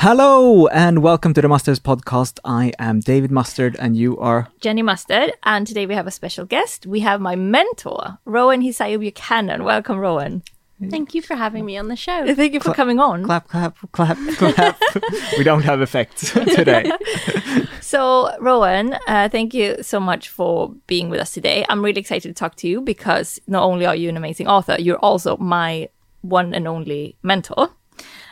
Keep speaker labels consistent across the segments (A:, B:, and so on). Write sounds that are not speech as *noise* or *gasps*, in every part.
A: Hello and welcome to the Musters podcast. I am David Mustard and you are
B: Jenny Mustard, and today we have a special guest. We have my mentor, Rowan Hisayo Buchanan. Welcome, Rowan.
C: Thank you for having me on the show.
B: Thank you for coming on.
A: clap, clap, clap, clap. *laughs* we don't have effects today. *laughs*
B: So, Rowan, uh, thank you so much for being with us today. I'm really excited to talk to you because not only are you an amazing author, you're also my one and only mentor.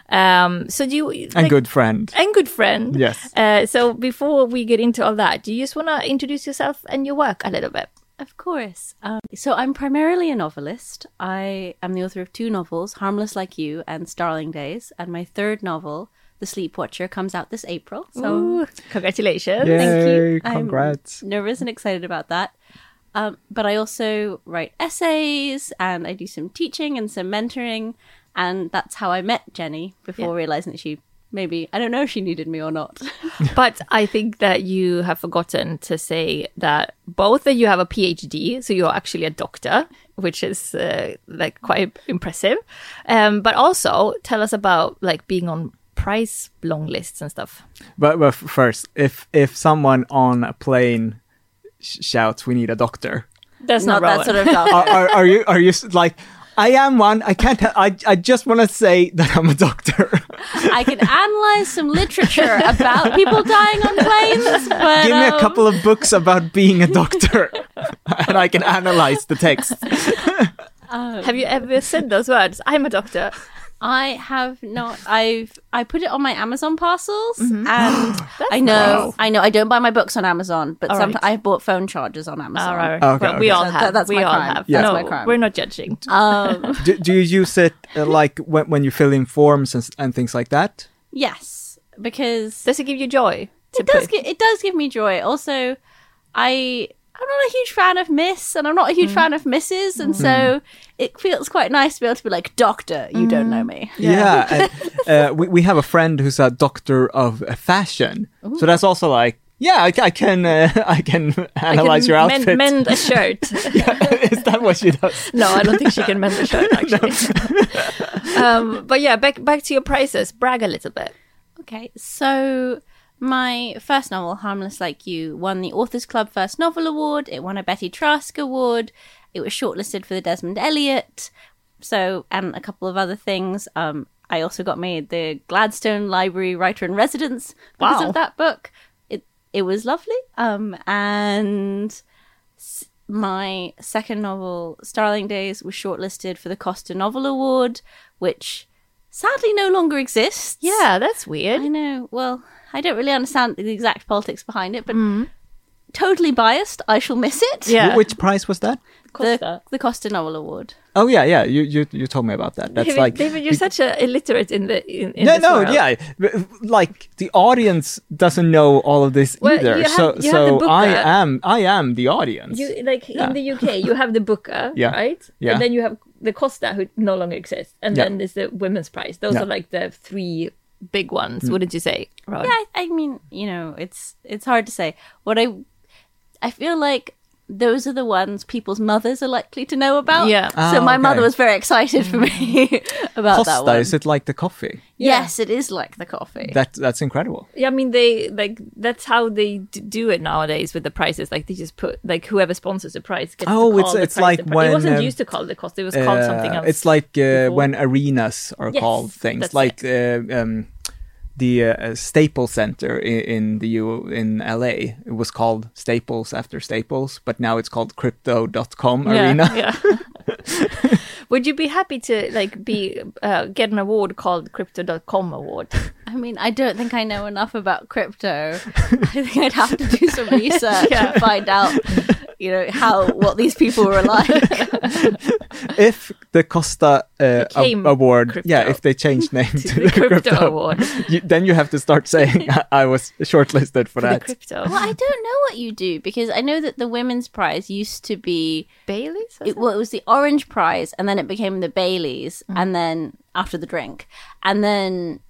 B: Um, so do you
A: And good friend.
B: and good friend.
A: Yes.
B: Uh, so before we get into all that, do you just want to introduce yourself and your work a little bit?
C: Of course. Um, so I'm primarily a novelist. I am the author of two novels, Harmless Like You and Starling Days, and my third novel, The Sleep Watcher, comes out this April. So
B: Ooh, congratulations.
A: Yay,
C: thank you.
A: congrats.
C: I'm nervous and excited about that. Um, but I also write essays and I do some teaching and some mentoring, and that's how I met Jenny before
B: Yeah.
C: realizing that she maybe I don't know if she needed me or not. *laughs*
B: But I think that you have forgotten to say that both that you have a PhD, so you're actually a doctor, which is uh, like quite impressive. Um, but also tell us about like being on prize long lists and stuff.
A: But, but first, if if someone on a plane sh- shouts, "We need a doctor,"
B: That's
C: not
B: not,
C: that sort of *laughs* dog.
A: are, are, are you are you like? I am one. I can't. I I just want to say that I'm a doctor.
C: I can analyze some literature about people dying on planes, but
A: Give me a
C: um,
A: couple of books about being a doctor, *laughs* and I can analyze the text. *laughs*
B: Have you ever said those words? I'm a doctor.
C: I have not. I've I put it on my Amazon parcels,
B: Mm-hmm. *gasps*
C: and *gasps* I know, I know, I don't buy my books on Amazon, but
B: All
C: sometimes
B: right.
C: I bought phone chargers on Amazon.
B: All right.
A: Okay,
B: well, we all have.
C: that- that's
B: we
C: my
B: all
C: crime.
B: have.
A: Yeah.
B: No,
C: That's my crime.
B: we're not judging. *laughs*
C: Um, *laughs*
A: do, do you use it uh, like when, when you fill in forms and, and things like that?
C: yes, because
B: Does it give you joy?
C: It does.
B: put-
C: Give, it does give me joy. Also, I I'm not a huge fan of Miss, and I'm not a
B: Mm.
C: huge fan of Mrs, and so it feels quite nice to be able to be like, Doctor, you don't know me.
A: Yeah, and, *laughs* uh, we we have a friend who's a doctor of uh, fashion, so that's also like, yeah, I, I can uh, *laughs* I can
B: I
A: analyze
B: can
A: your
B: mend,
A: outfit.
B: mend mend a *laughs* shirt.
A: Is that what she does?
B: No, I don't think she can mend the shirt actually. um, but yeah, back back to your prices. Brag a little bit.
C: Okay, so my first novel, Harmless Like You, won the Authors Club First Novel Award. It won a Betty Trask Award. It was shortlisted for the Desmond Elliott. So, and a couple of other things. Um, I also got made the Gladstone Library Writer in Residence because
B: Wow.
C: of that book. It it was lovely. Um, and s- my second novel, Starling Days, was shortlisted for the Costa Novel Award, which sadly no longer exists.
B: Yeah, that's weird.
C: I know. Well, I don't really understand the exact politics behind it, but hmm. totally biased. I shall miss it.
B: Yeah.
A: Wh- Which prize was that?
C: The,
B: Costa.
C: the Costa Novel Award.
A: Oh yeah, yeah. You you you told me about that. That's
B: David,
A: like
B: David, you're such a illiterate in the in, in
A: no,
B: this
A: no,
B: world.
A: yeah. Like the audience doesn't know all of this
B: Well,
A: either.
B: you have-
A: so
B: have the
A: so I am I am the audience.
B: You like
A: Yeah.
B: in the UK, you have the Booker, *laughs*
A: Yeah.
B: right?
A: Yeah.
B: And then you have the Costa, who no longer exists, and
A: Yeah.
B: then there's the Women's Prize. Those
A: Yeah.
B: are like the three big ones. Mm. What did you say? Rowan?
C: Yeah, I, I mean, you know, it's it's hard to say. What I I feel like those are the ones people's mothers are likely to know about.
B: Yeah.
C: so
A: Ah,
C: my mother was very excited for me *laughs* about that
A: Costa,
C: one.
A: is it like the coffee?
C: Yes, it is like the coffee.
A: That that's incredible.
B: Yeah, I mean they like that's how they d- do it nowadays with the prices. Like they just put like whoever sponsors the price gets
A: Oh,
B: to call
A: it's-
B: the
A: it's
B: prize
A: like
B: the prize. it wasn't
A: um,
B: used to call the cost; it was called something
A: Uh,
B: else.
A: It's like uh, when arenas are
B: Yes,
A: called things,
B: that's
A: like uh, um, the uh, Staples Center in, in the U in LA. It was called Staples after Staples, but now it's called Crypto.com
B: yeah,
A: Arena.
B: Yeah. *laughs* Would you be happy to like be uh, get an award called Crypto.com Award?
C: I mean, I don't think I know enough about crypto. *laughs* I think I'd have to do some research *laughs* and find out, you know, how what these people were like. *laughs*
A: if the Costa uh,
B: Became
A: award,
B: crypto.
A: yeah, if they change *laughs* name to,
B: to the Crypto Award.
A: you, then you have to start *laughs* saying I, I was shortlisted for
B: For the
A: that.
B: crypto.
C: Well, I don't know what you do because I know that the women's prize used to be
B: Bailey's?
C: it, well, it was the orange prize, and then it became the Baileys, and then after the drink, and then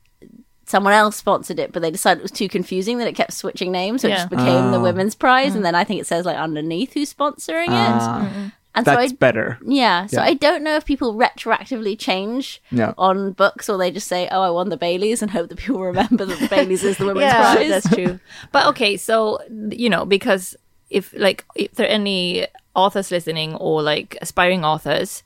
C: someone else sponsored it, but they decided it was too confusing that it kept switching names, so it just became the
A: Oh.
C: women's prize, and then I think it says like underneath who's sponsoring it.
A: Ah.
C: And so
A: That's
C: I
A: better.
C: Yeah, so
A: Yeah.
C: I don't know if people retroactively change
A: Yeah.
C: on books or they just say, "Oh, I won the Baileys," and hope that people remember that the Baileys is the women's
B: yeah,
C: prize. *laughs*
B: that's true. But okay, so you know, because if like if there are any authors listening or like aspiring authors,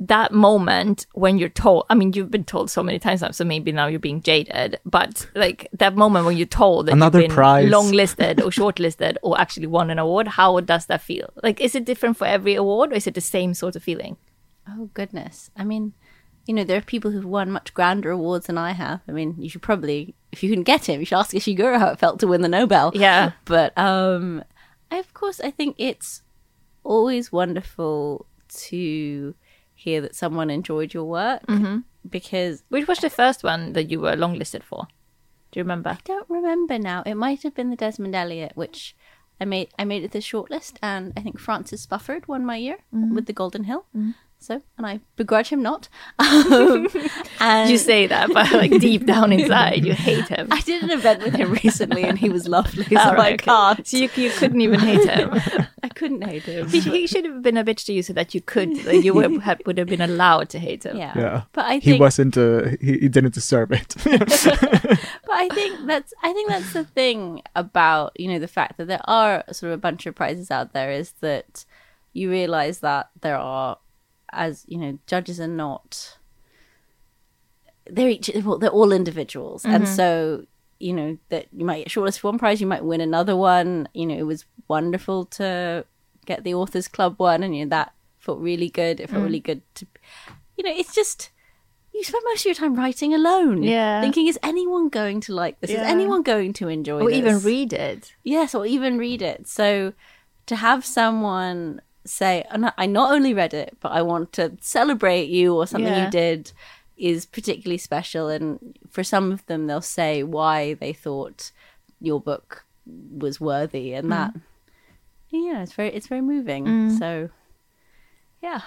B: that moment when you're told, I mean, you've been told so many times now, so maybe now you're being jaded, but like that moment when you're told that
A: Another
B: you've been
A: prize.
B: longlisted or *laughs* shortlisted or actually won an award, how does that feel? Like, is it different for every award or is it the same sort of feeling?
C: Oh goodness! I mean, you know, there are people who've won much grander awards than I have. I mean, you should probably, if you can get him, you should ask Ishiguro how it felt to win the Nobel.
B: Yeah.
C: But um, I, of course, I think it's always wonderful to hear that someone enjoyed your work mm-hmm. because
B: Which was the first one that you were longlisted for? Do you remember?
C: I don't remember now. It might have been the Desmond Elliott, which I made. I made it the shortlist, and I think Francis Spufford won my year mm-hmm. with the Golden Hill. Mm-hmm. So, and I begrudge him not. *laughs* Um, and
B: You say that, but like deep down *laughs* inside, you hate him.
C: I did an event with him *laughs* recently, and he was lovely. So
B: All
C: I
B: right, okay.
C: can't.
B: So you, you couldn't even hate him.
C: I couldn't hate him.
B: he, he should have been a bitch to you so that you could, like, you would have, would have been allowed to hate him.
C: Yeah.
A: Yeah.
C: But I
A: He wasn't. Uh, he, he didn't deserve it.
C: But I think that's I think that's the thing about you know the fact that there are sort of a bunch of prizes out there is that you realize that there are as you know judges are not they're each well, they're all individuals. And mm-hmm. so you know that you might get shortlisted for one prize you might win another one. You know it was wonderful to get the authors club one and you know that felt really good. It felt mm. really good to you know it's just you spend most of your time writing alone
B: Yeah.
C: thinking is anyone going to like this? Is anyone going to enjoy it?
B: Or
C: this?
B: even read it.
C: yes or even read it. So to have someone say "Oh, i not only read it but i want to celebrate you or something
B: Yeah.
C: you did is particularly special. And for some of them they'll say why they thought your book was worthy. And that yeah it's very it's very moving. So yeah.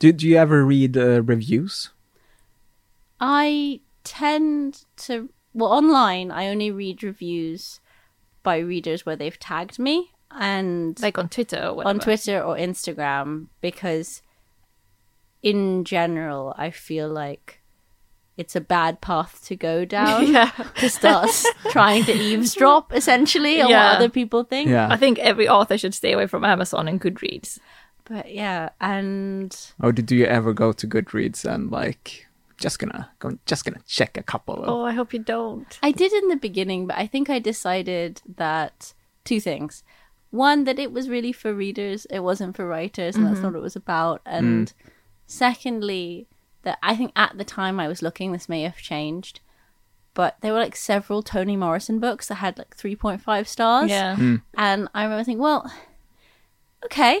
A: Do, do you ever read uh, reviews?
C: I tend to well online I only read reviews by readers where they've tagged me and
B: Like on Twitter or whatever.
C: on Twitter or Instagram because in general I feel like it's a bad path to go down *laughs*
B: Yeah.
C: to start *laughs* trying to eavesdrop essentially on
B: Yeah.
C: what other people think.
A: Yeah.
B: I think every author should stay away from Amazon and Goodreads.
C: But yeah, and
A: Or did you ever go to Goodreads and like just gonna go, just gonna check a couple of
B: Oh, I hope you don't.
C: I did in the beginning, but I think I decided that two things. One, that it was really for readers, it wasn't for writers, and that's mm-hmm. not what it was about. And mm. secondly, that I think at the time I was looking, this may have changed, but there were like several Toni Morrison books that had like 3.5 stars.
B: Yeah. Mm. Mm.
C: And I remember thinking, well, okay,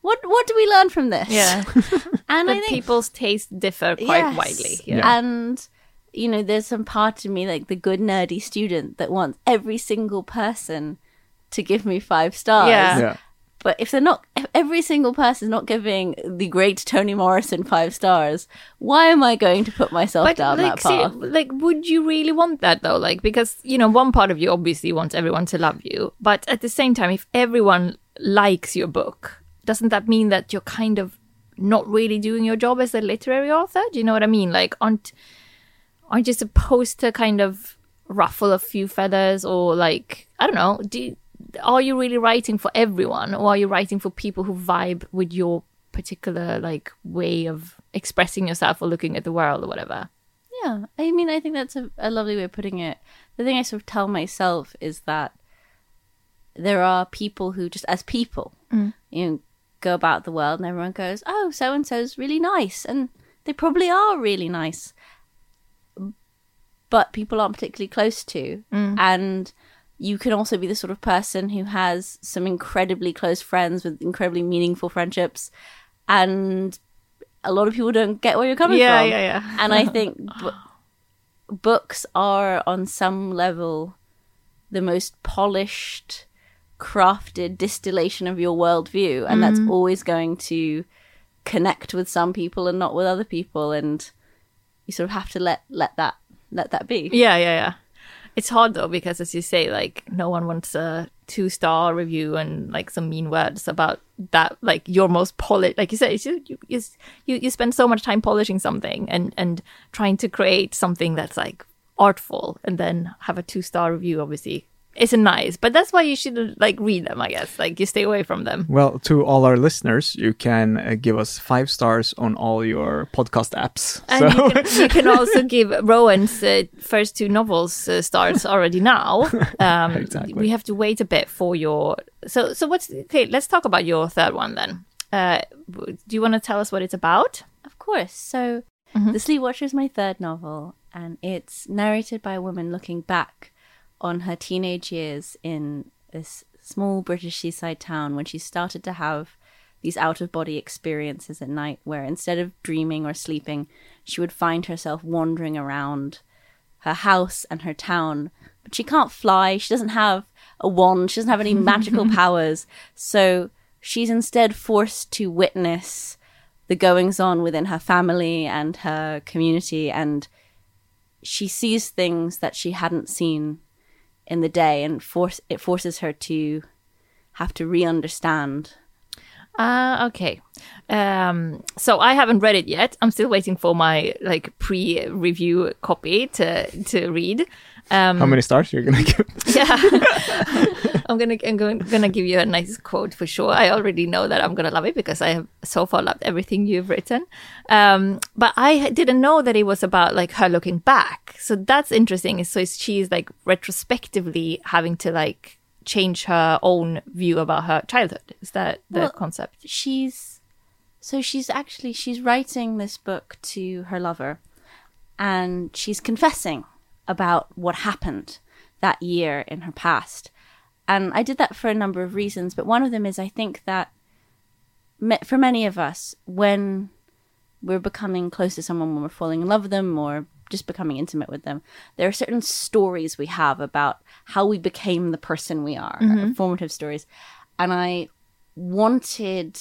C: what what do we learn from this?
B: Yeah. *laughs* *laughs*
C: And I think
B: people's tastes differ quite
C: Yes.
B: widely.
A: Yeah.
C: And you know, there's some part of me, like the good nerdy student, that wants every single person to give me five stars.
B: Yeah.
A: yeah.
C: But if they're not, if every single person is not giving the great Toni Morrison five stars, why am I going to put myself
B: But
C: down
B: like,
C: that path?
B: see, like, would you really want that though? Like, because you know, one part of you obviously wants everyone to love you, but at the same time, if everyone likes your book, doesn't that mean that you're kind of not really doing your job as a literary author? Do you know what I mean? Like, aren't aren't you supposed to kind of ruffle a few feathers, or like, I don't know, do you- are you really writing for everyone, or are you writing for people who vibe with your particular like way of expressing yourself or looking at the world or whatever?
C: Yeah, I mean, I think that's a, a lovely way of putting it. The thing I sort of tell myself is that there are people who just, as people, mm. you know, go about the world and everyone goes, "Oh, so and so's really nice," and they probably are really nice, but people aren't particularly close to, mm. and you can also be the sort of person who has some incredibly close friends with incredibly meaningful friendships, and a lot of people don't get where you're coming
B: Yeah,
C: from.
B: yeah, yeah. Yeah.
C: and I think *laughs* bu- books are, on some level, the most polished, crafted distillation of your worldview, and that's mm. always going to connect with some people and not with other people, and you sort of have to let let that let that be.
B: Yeah, yeah, yeah. It's hard though because, as you say, like no one wants a two-star review and like some mean words about that like your most polished like you said you, you you you spend so much time polishing something and and trying to create something that's like artful and then have a two star review obviously isn't nice but that's why you should like read them i guess like you stay away from them
A: Well, to all our listeners, you can uh, give us five stars on all your podcast apps.
B: and
A: so
B: you, can, *laughs* you can also give rowan's uh, first two novels uh, stars already now *laughs* um
A: Exactly.
B: we have to wait a bit for your so so what's okay let's talk about your third one then uh do you want to tell us what it's about
C: Of course. So, The Sleep Watcher is my third novel, and it's narrated by a woman looking back on her teenage years in this small British seaside town when she started to have these out of body experiences at night, where instead of dreaming or sleeping, she would find herself wandering around her house and her town. But she can't fly, she doesn't have a wand, she doesn't have any *laughs* magical powers. So she's instead forced to witness the goings on within her family and her community and she sees things that she hadn't seen in the day and force it forces her to have to re-understand
B: Uh, okay. Um, so I haven't read it yet. I'm still waiting for my like pre-review copy to to read. Um,
A: how many stars you're gonna give? *laughs*
B: yeah, *laughs* I'm gonna I'm going, gonna give you a nice quote for sure. I already know that I'm gonna love it because I have so far loved everything you've written. Um, but I didn't know that it was about like her looking back. So that's interesting. So she's like retrospectively having to like change her own view about her childhood. Is that the
C: Well,
B: concept?
C: she's so she's actually she's writing this book to her lover and she's confessing about what happened that year in her past. And i did that for a number of reasons but one of them is i think that me- for many of us when we're becoming close to someone when we're falling in love with them or just becoming intimate with them there are certain stories we have about how we became the person we are mm-hmm. formative stories. And i wanted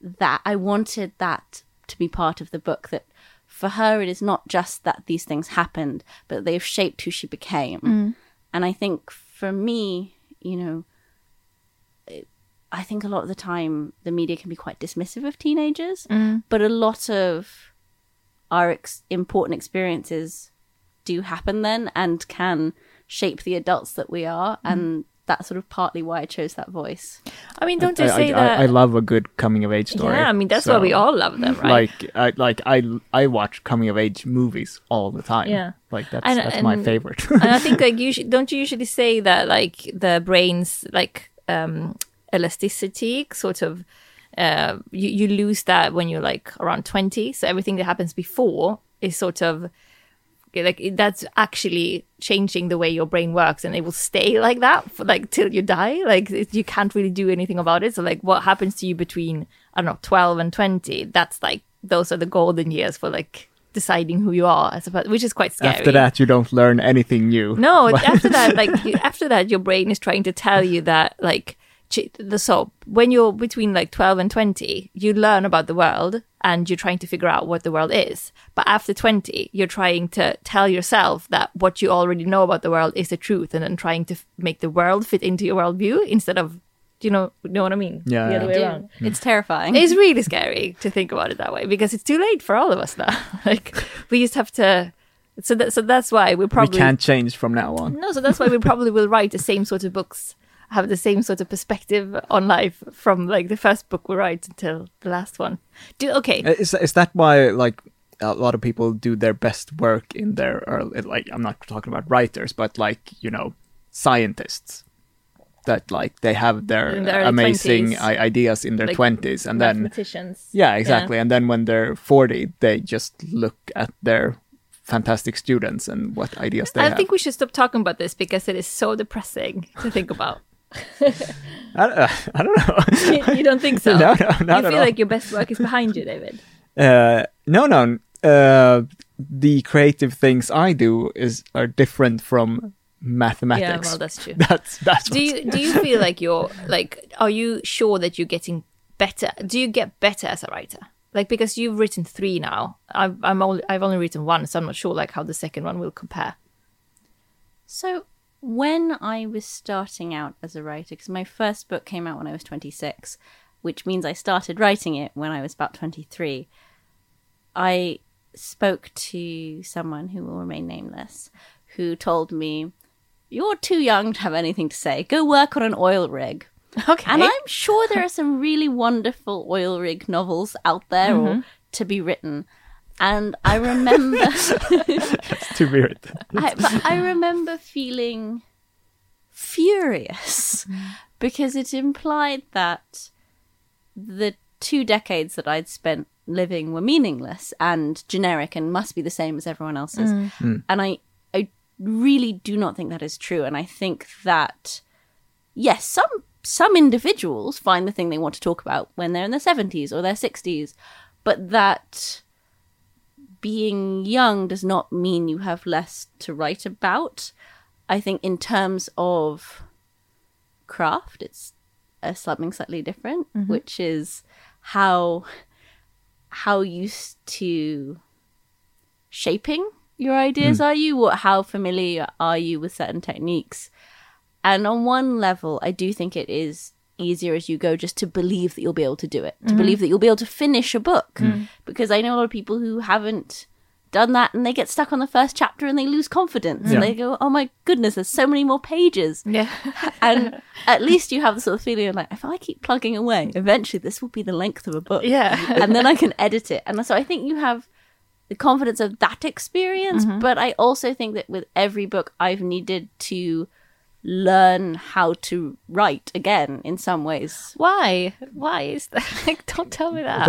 C: that I wanted that to be part of the book that for her it is not just that these things happened but they've shaped who she became. Mm. And I think for me you know it- I think a lot of the time the media can be quite dismissive of teenagers mm. but a lot of our ex- important experiences do happen then and can shape the adults that we are mm. and that's sort of partly why I chose that voice
B: I mean, don't
A: I,
B: you say
A: I,
B: that?
A: I, I love a good coming of age story.
B: Yeah, I mean that's why we all love them, right?
A: Like, I, like I, I watch coming of age movies all the time.
B: Yeah.
A: like that's
B: And-
A: that's my favorite. *laughs*
B: and I think like *laughs* usually, don't you usually say that like the brain's like um elasticity sort of uh you, you lose that when you're like around 20 so everything that happens before is sort of like that's actually changing the way your brain works and it will stay like that for like till you die. Like it, you can't really do anything about it. So like what happens to you between i don't know 12 and 20 that's like those are the golden years for like deciding who you are I suppose, which is quite scary.
A: After that, you don't learn anything new.
B: no, *laughs* after that, like you, after that, your brain is trying to tell you that like the so when you're between like twelve and twenty, you learn about the world and you're trying to figure out what the world is. But after twenty, you're trying to tell yourself that what you already know about the world is the truth, and then trying to f- make the world fit into your worldview instead of, do you know, know what I mean?
A: Yeah,
B: the
A: yeah.
B: other way around.
C: it's terrifying
B: It's really scary to think about it that way because it's too late for all of us now. *laughs* like we just have to. So that so that's why we
A: we
B: probably
A: can't change from now on.
B: no, so that's why we probably will write the same sort of books, have the same sort of perspective on life from like the first book we write until the last one. Do okay.
A: Uh, Is is that why like a lot of people do their best work in their early like I'm not talking about writers, but like you know scientists that like they have their
B: their
A: amazing
B: 20s.
A: Ideas in their
B: Like
A: twenties, and then
B: mathematicians.
A: yeah, exactly, and then when they're forty, they just look at their fantastic students and what ideas they
B: I
A: have.
B: I think we should stop talking about this because it is so depressing to think about. *laughs*
A: I, uh, I don't know.
B: you, you don't think *laughs* so?
A: No, no, not
B: you
A: at
B: feel
A: all.
B: like your best work is behind you, David. *laughs*
A: Uh, no, no. Uh, the creative things I do is are different from mathematics.
B: Yeah, well, that's true.
A: that's that's
B: do you do you feel like you're like are you sure that you're getting better do you get better as a writer like because you've written three now i've i'm only i've only written one so i'm not sure like how the second one will compare
C: So when I was starting out as a writer, because my first book came out when I was 26, which means I started writing it when I was about 23, I spoke to someone who will remain nameless who told me, You're too young to have anything to say. Go work on an oil rig.
B: Okay.
C: And I'm sure there are some really wonderful oil rig novels out there or mm-hmm. to be written. And I remember.
A: to be written.
C: I, but I remember feeling furious mm. because it implied that the two decades that I'd spent living were meaningless and generic and must be the same as everyone else's. Mm. Mm. And I, I really do not think that is true. And I think that, yes, some some individuals find the thing they want to talk about when they're in their 70s or their 60s, but that being young does not mean you have less to write about. I think in terms of craft, it's uh, something slightly different, which is how how used to shaping your ideas are you? What how familiar are you with certain techniques? And on one level, I do think it is easier as you go just to believe that you'll be able to do it, to mm-hmm. believe that you'll be able to finish a book. Mm-hmm. Because I know a lot of people who haven't done that and they get stuck on the first chapter and they lose confidence.
A: Yeah.
C: And they go, oh my goodness, there's so many more pages.
B: yeah. *laughs*
C: And at least you have the sort of feeling of like, if I keep plugging away, eventually this will be the length of a book.
B: Yeah. *laughs*
C: and then I can edit it. And so I think you have the confidence of that experience. Mm-hmm. But I also think that with every book, I've needed to learn how to write again in some ways.
B: Why? Why is that? *laughs* Like, don't tell me that.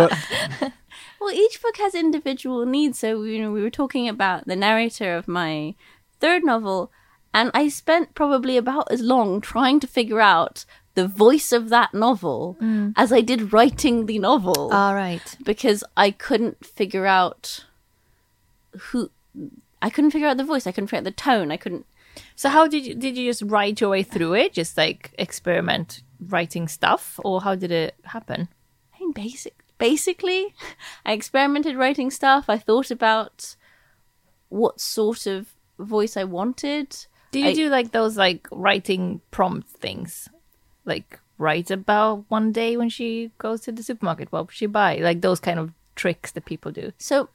A: But *laughs*
C: Well, each book has individual needs. So, you know, we were talking about the narrator of my third novel, and I spent probably about as long trying to figure out the voice of that novel mm. as I did writing the novel.
B: All right.
C: because I couldn't figure out who I couldn't figure out the voice, I couldn't figure out the tone, I couldn't
B: So how did you did you just write your way through it? Just like experiment writing stuff, or how did it happen?
C: I mean basic basically *laughs* I experimented writing stuff. I thought about what sort of voice I wanted.
B: Do you
C: I-
B: do like those like writing prompt things, like write about one day when she goes to the supermarket? What would she buy? Like those kind of tricks that people do.
C: So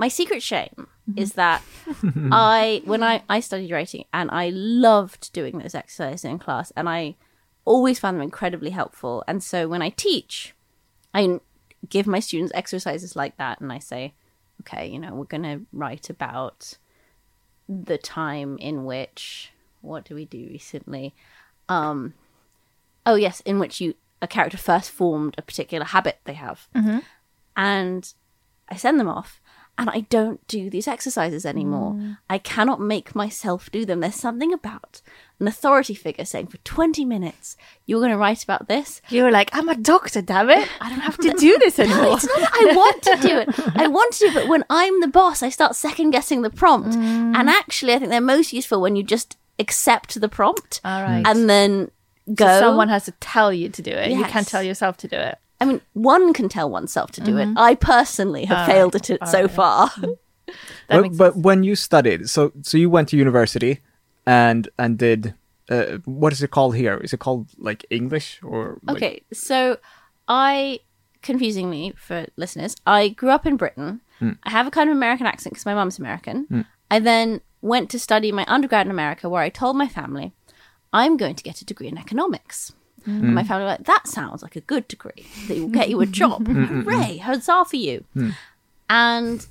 C: my secret shame is that *laughs* I when I I studied writing and I loved doing those exercises in class and I always found them incredibly helpful. And so when I teach, I give my students exercises like that and I say, okay, you know, we're going to write about the time in which what do we do recently? Um oh yes, in which you a character first formed a particular habit they have. And I send them off and I don't do these exercises anymore. Mm. I cannot make myself do them. There's something about an authority figure saying for 20 minutes, you're going to write about this.
B: You were like, I'm a doctor, damn it! I don't have to do *laughs* this anymore.
C: no, It's not that I want to do it. I *laughs* want to do it, but when I'm the boss, I start second guessing the prompt. Mm. And actually, I think they're most useful when you just accept the prompt
B: All right.
C: and then go.
B: So someone has to tell you to do it. You can't tell yourself to do it.
C: I mean, one can tell oneself to do it. Mm-hmm. I personally have
B: All
C: failed
B: right.
C: at it
B: All
C: so
B: right.
C: far. *laughs*
B: That
A: but,
B: makes
A: but when you studied, so so you went to university and and did uh, what is it called here? Is it called like English or like,
C: Okay, so I, confusingly for listeners, I grew up in Britain. Hmm. I have a kind of American accent because my mum's American. Hmm. I then went to study my undergrad in America where I told my family, I'm going to get a degree in economics. And my mm. family were like, that sounds like a good degree that will get you a job. Mm, mm, Hooray, huzzah for you. And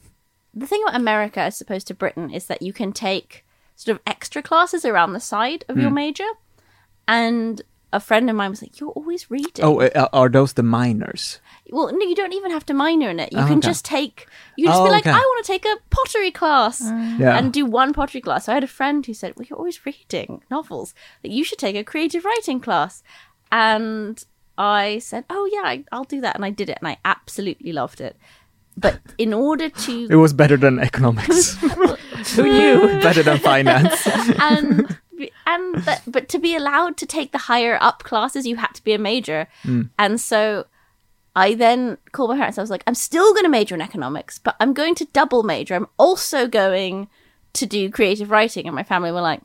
C: the thing about America as opposed to Britain is that you can take sort of extra classes around the side of your major. And a friend of mine was like, You're always reading.
A: Oh, uh, uh, are those the minors?
C: Well, no, you don't even have to minor in it. You
A: Oh,
C: can
A: okay.
C: just take, you can just
A: Oh,
C: be like,
A: okay.
C: I want to take a pottery class
A: Yeah.
C: and do one pottery class. So I had a friend who said, Well, you're always reading novels, that you should take a creative writing class. And I said, Oh, yeah, I, I'll do that. And I did it and I absolutely loved it. But in order to, *laughs* It
A: was better than economics. *laughs*
B: Who knew? *laughs*
A: better than finance.
C: and, and, that, but to be allowed to take the higher up classes, you had to be a major. Hmm. And so I then called my parents. I was like, I'm still going to major in economics, but I'm going to double major. I'm also going to do creative writing. And my family were like,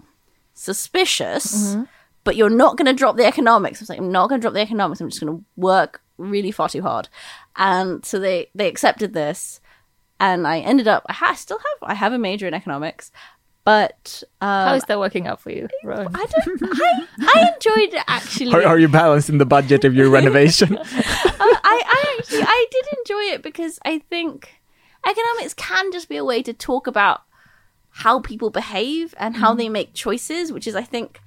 C: suspicious, mm-hmm. But you're not going to drop the economics. I was like, I'm not going to drop the economics. I'm just going to work really far too hard. And so they, they accepted this. And I ended up, I ha- still have, I have a major in economics, but um,
B: How is that working out for you, Rowan?
C: I don't, I, I enjoyed it actually.
A: Are, are you balancing the budget of your renovation? *laughs*
C: Uh, I, I actually I did enjoy it because I think economics can just be a way to talk about how people behave and how they make choices, which is I think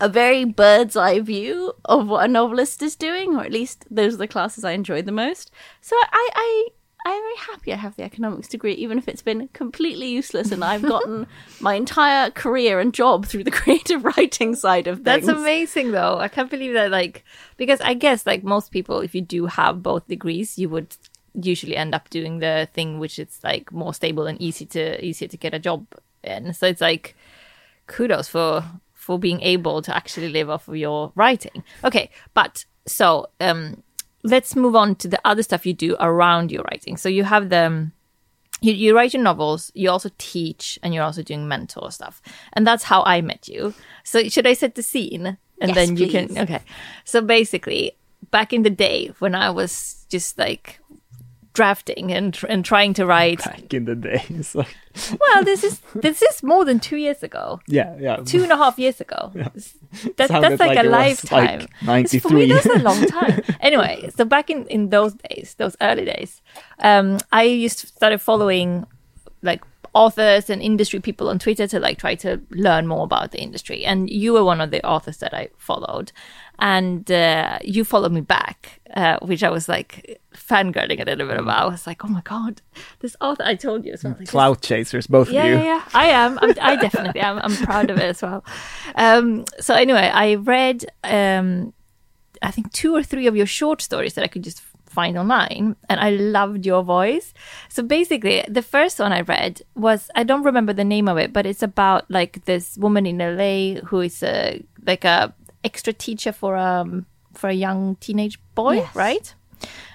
C: a very bird's eye view of what a novelist is doing, or at least those are the classes I enjoyed the most. So I, I I'm very happy I have the economics degree, even if it's been completely useless and I've gotten *laughs* my entire career and job through the *laughs* creative writing side of things.
B: That's amazing, though. I can't believe that. Like, because I guess, like most people, if you do have both degrees, you would usually end up doing the thing which is like more stable and easy to easier to get a job in. So it's like kudos for for being able to actually live off of your writing. Okay, but so um, let's move on to the other stuff you do around your writing. So you have the you, you write your novels, you also teach, and you're also doing mentor stuff. And that's how I met you. So should I set the scene? And
C: Yes,
B: then you
C: please.
B: can okay. So basically, back in the day when I was just like drafting and and trying to write *laughs*
A: Back in the days. Like, *laughs*
B: well this is this is more than two years ago
A: yeah, yeah.
B: two and a half years ago. *laughs* That, that's like,
A: like
B: a lifetime.
A: like,
B: me,
A: 93.
B: that's a long time. anyway, so back in, in those days, those early days, um, I used to started following like authors and industry people on Twitter to like try to learn more about the industry. And you were one of the authors that I followed, and uh, you followed me back, uh, which I was like fangirling a little bit about. I was like, oh my god, this author! I told you as well. like,
A: Clout chasers, both
B: yeah,
A: of you.
B: yeah, yeah. I am. I'm, I definitely am. I'm proud of it as well. Um, so anyway, I read, um, I think two or three of your short stories that I could just find online, and I loved your voice. So basically, the first one I read was I don't remember the name of it, but it's about like this woman in LA who is a like a extra teacher for um for a young teenage boy,
C: Yes.
B: right?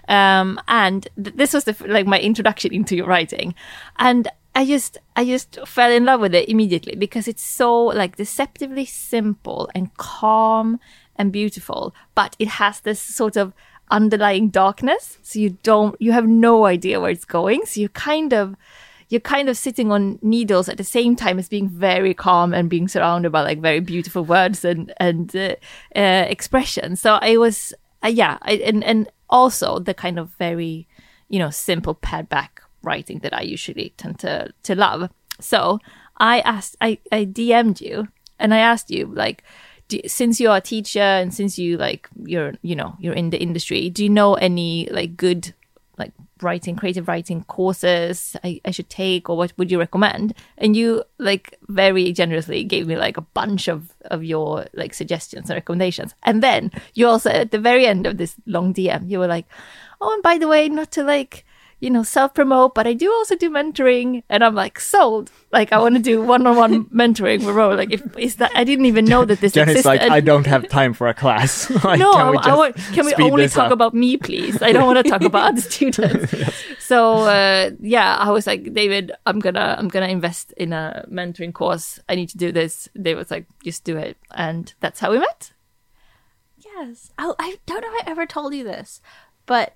B: um, and th- this was the, like my introduction into your writing and i just i just fell in love with it immediately because it's so like deceptively simple and calm and beautiful but it has this sort of underlying darkness so you don't you have no idea where it's going so you kind of you're kind of sitting on needles at the same time as being very calm and being surrounded by like very beautiful words and and uh, uh, expressions. So I was, uh, yeah, I, and and also the kind of very, you know, simple pad back writing that I usually tend to to love. So I asked, I I DM'd you and I asked you like. Do, since you're a teacher and since you like you're you know you're in the industry do you know any like good like writing creative writing courses I, I should take or what would you recommend? And you like very generously gave me like a bunch of of your like suggestions and recommendations. And then you also at the very end of this long dm you were like oh and by the way not to like you know self promote but i do also do mentoring and i'm like sold like i want to do one-on-one *laughs* mentoring with Ro. like if is that i didn't even know that this
A: Jenny's
B: existed
A: like, I don't have time for a class. *laughs* like,
B: no,
A: can we
B: I, I want, can we only talk
A: up?
B: about me, please? I don't want to talk about other *laughs* students. So uh, yeah, I was like, David, I'm gonna I'm gonna invest in a mentoring course. I need to do this. David was like, just do it, and that's how we met.
C: Yes. Oh, I don't know if I ever told you this, but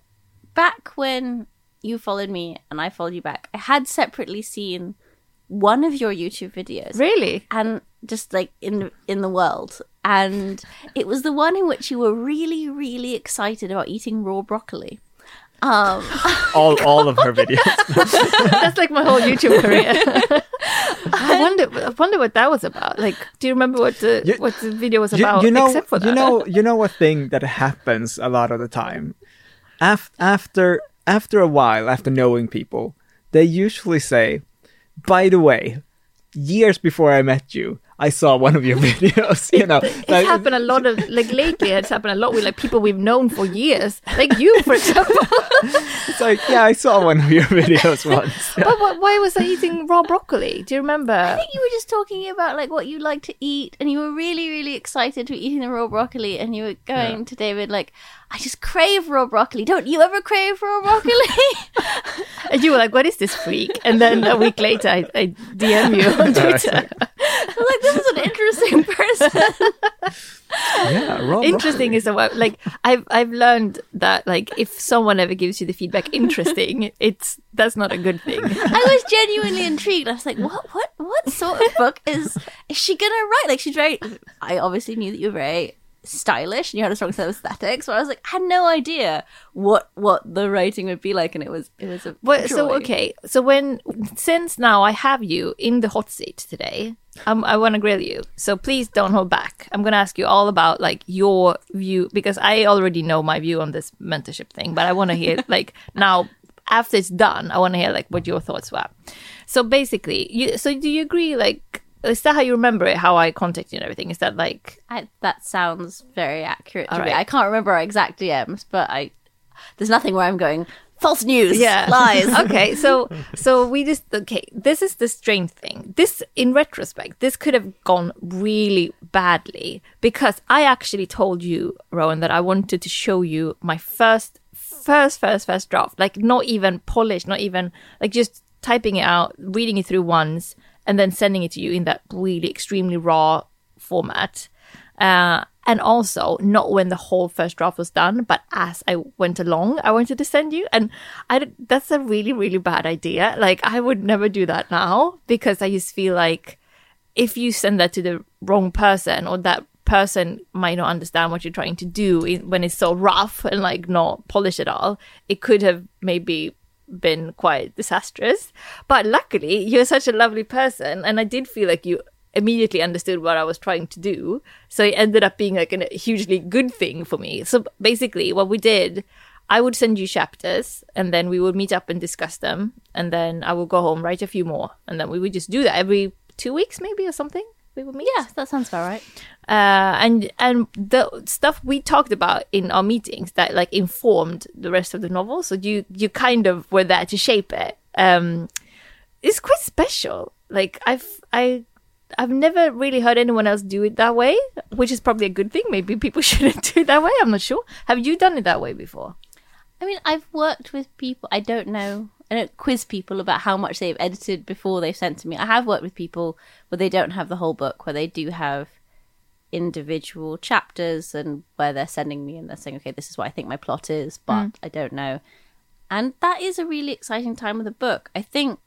C: back when you followed me and I followed you back, I had separately seen one of your YouTube videos.
B: Really?
C: And just like in in the world. And it was the one in which you were really, really excited about eating raw broccoli. Um *laughs*
A: all all of her videos. *laughs*
B: That's like my whole YouTube career. *laughs* I wonder, I wonder what that was about. Like, do you remember what the
A: You-
B: what the video was
A: you,
B: about?
A: you know,
B: except for that?
A: you know, you know a thing that happens a lot of the time. Af- after after a while, after knowing people, they usually say, "By the way, years before I met you, I saw one of your *laughs* videos." You know,
B: it's
A: like-
B: happened a lot of *laughs* like lately. It's happened a lot with like people we've known for years, like you, for example. *laughs*
A: It's like, yeah, I saw one of your videos once.
B: but wh- why was I eating raw broccoli? Do you remember?
C: I think you were just talking about like what you like to eat, and you were really, really excited to be eating the raw broccoli, and you were going
A: Yeah.
C: to David like, "I just crave raw broccoli. Don't you ever crave raw broccoli?" *laughs*
B: And you were like, "What is this freak?" And then a week later, I, I DM you on Twitter.
C: I was like, "This is an interesting person. *laughs*
B: yeah, raw interesting is a word. Like I've I've learned that like if someone ever gives you the feedback interesting, it's that's not a good thing.
C: I was genuinely intrigued. I was like, what, what, what sort of book is is she gonna write? Like, she's very. I obviously knew that you were very stylish and you had a strong set of aesthetics, but I was like, I had no idea what what the writing would be like, and it was it was a.
B: So okay, so when since now I have you in the hot seat today, um, I want to grill you. So please don't hold back. I'm gonna ask you all about like your view because I already know my view on this mentorship thing, but I want to hear *laughs* like now after it's done, I want to hear like what your thoughts were. So basically, you so do you agree? Like, is that how you remember it? How I contacted you and everything? Is that like
C: I, that sounds very accurate to
B: All
C: me.
B: right.
C: I can't remember our exact DMs, but I there's nothing where I'm going false news,
B: yeah *laughs*
C: lies. *laughs*
B: okay so so we just okay this is the strange thing this in retrospect this could have gone really badly because i actually told you rowan that i wanted to show you my first first first first draft like not even polished not even like just typing it out reading it through once and then sending it to you in that really extremely raw format uh, and also not when the whole first draft was done, but as I went along, I wanted to send you. And I that's a really really bad idea. Like I would never do that now because I just feel like if you send that to the wrong person or that person might not understand what you're trying to do when it's so rough and like not polished at all, it could have maybe been quite disastrous. But luckily, you're such a lovely person, and I did feel like you immediately understood what I was trying to do. So it ended up being like a hugely good thing for me. So basically, what we did. I would send you chapters and then we would meet up and discuss them. And then I would go home, write a few more. And then we would just do that every two weeks, maybe, or something. We would meet
C: yeah, that sounds about right.
B: uh, and and the stuff we talked about in our meetings that like informed the rest of the novel. So you you kind of were there to shape it. Um, it's quite special. Like I've I. I've never really heard anyone else do it that way, which is probably a good thing. Maybe people *laughs* shouldn't do it that way. I'm not sure. Have you done it that way before?
C: I mean, I've worked with people. I don't know. I don't quiz people about how much they've edited before they've sent to me. I have worked with people where they don't have the whole book, where they do have individual chapters and where they're sending me and they're saying, okay, this is what I think my plot is, but mm. I don't know. And that is a really exciting time with the book. I think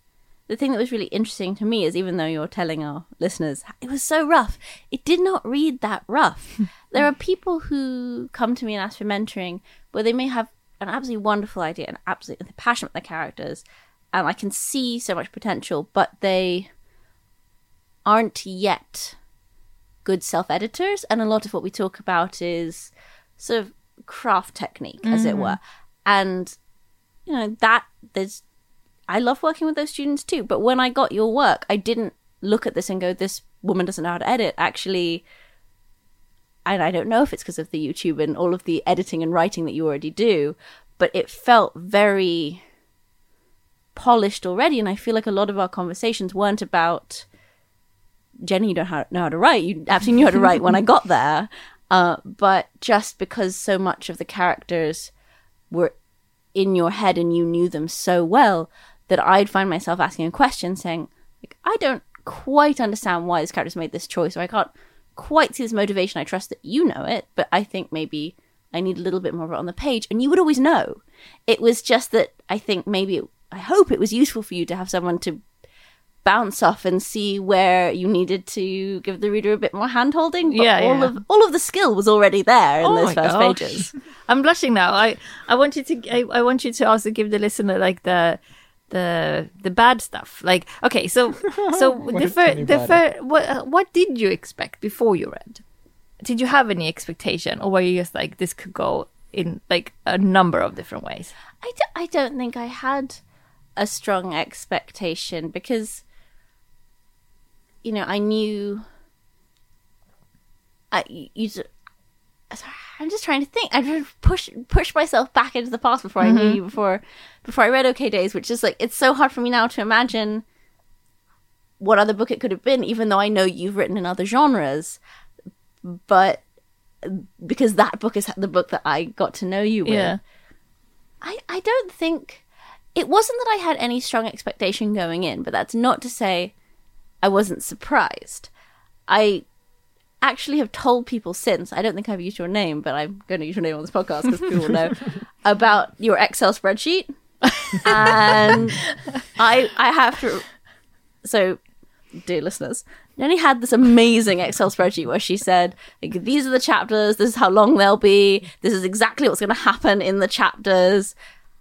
C: the thing that was really interesting to me is even though you're telling our listeners it was so rough, it did not read that rough. *laughs* there are people who come to me and ask for mentoring where they may have an absolutely wonderful idea and absolutely they're passionate with their characters and I can see so much potential, but they aren't yet good self editors. And a lot of what we talk about is sort of craft technique, as it mm. were. And, you know, that there's, I love working with those students too. But when I got your work, I didn't look at this and go, this woman doesn't know how to edit. Actually, and I don't know if it's because of the YouTube and all of the editing and writing that you already do, but it felt very polished already. And I feel like a lot of our conversations weren't about Jenny, you don't how, know how to write. You absolutely knew how to write when I *laughs* got there. Uh, but just because so much of the characters were in your head and you knew them so well that I'd find myself asking a question saying, like, I don't quite understand why this character's made this choice, or I can't quite see this motivation. I trust that you know it, but I think maybe I need a little bit more of it on the page. And you would always know. It was just that I think maybe, it, I hope it was useful for you to have someone to bounce off and see where you needed to give the reader a bit more hand holding. But
B: Yeah,
C: all
B: yeah.
C: of all of the skill was already there in
B: Oh
C: those first
B: gosh.
C: pages. *laughs*
B: I'm blushing now. I I want you to I, I want you to also give the listener like the the the bad stuff. Like okay, so *laughs* so the
A: is- tell
B: fir- the
A: about
B: fir- what uh, what did you expect before you read? Did you have any expectation, or were you just like this could go in like a number of different ways?
C: I, d- I don't think I had a strong expectation because, you know, I knew. I you. You s- sorry, I'm just trying to think. I trying to push push myself back into the past before I knew mm-hmm. you before before I read Okay Days, which is like it's so hard for me now to imagine what other book it could have been, even though I know you've written in other genres. But because that book is the book that I got to know you with.
B: Yeah.
C: I, I don't think it wasn't that I had any strong expectation going in, but that's not to say I wasn't surprised. I actually have told people since. I don't think I've used your name, but I'm going to use your name on this podcast because people will know *laughs* about your Excel spreadsheet. *laughs* and I I have to. So, dear listeners, Jenny had this amazing Excel spreadsheet where she said, like, "These are the chapters. This is how long they'll be. This is exactly what's going to happen in the chapters."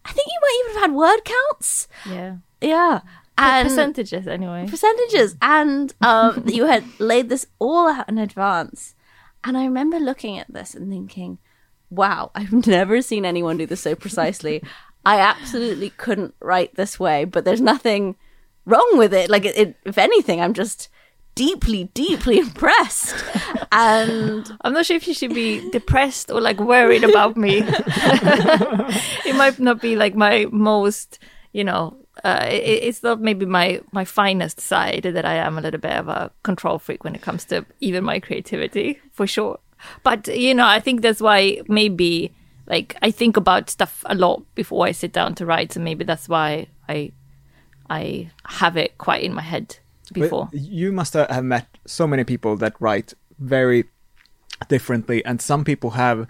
C: I think you might even have had word counts.
B: Yeah.
C: Yeah. And
B: Percentages, anyway.
C: percentages. And um, *laughs* you had laid this all out in advance. And i remember looking at this and thinking wow i've *laughs* never seen anyone do this so precisely. I absolutely couldn't write this way but there's nothing wrong with it. Like it, it, if anything i'm just deeply deeply *laughs* impressed. And
B: I'm not sure if you should be depressed or like worried about me. it might not be like my most, you know, uh, it, it's not maybe my my finest side that I am a little bit of a control freak when it comes to even my creativity for sure. But you know, I think that's why maybe like I think about stuff a lot before I sit down to write, and maybe that's why I I have it quite in my head
A: But
B: before.
A: you must have met so many people that write very differently, and some people have,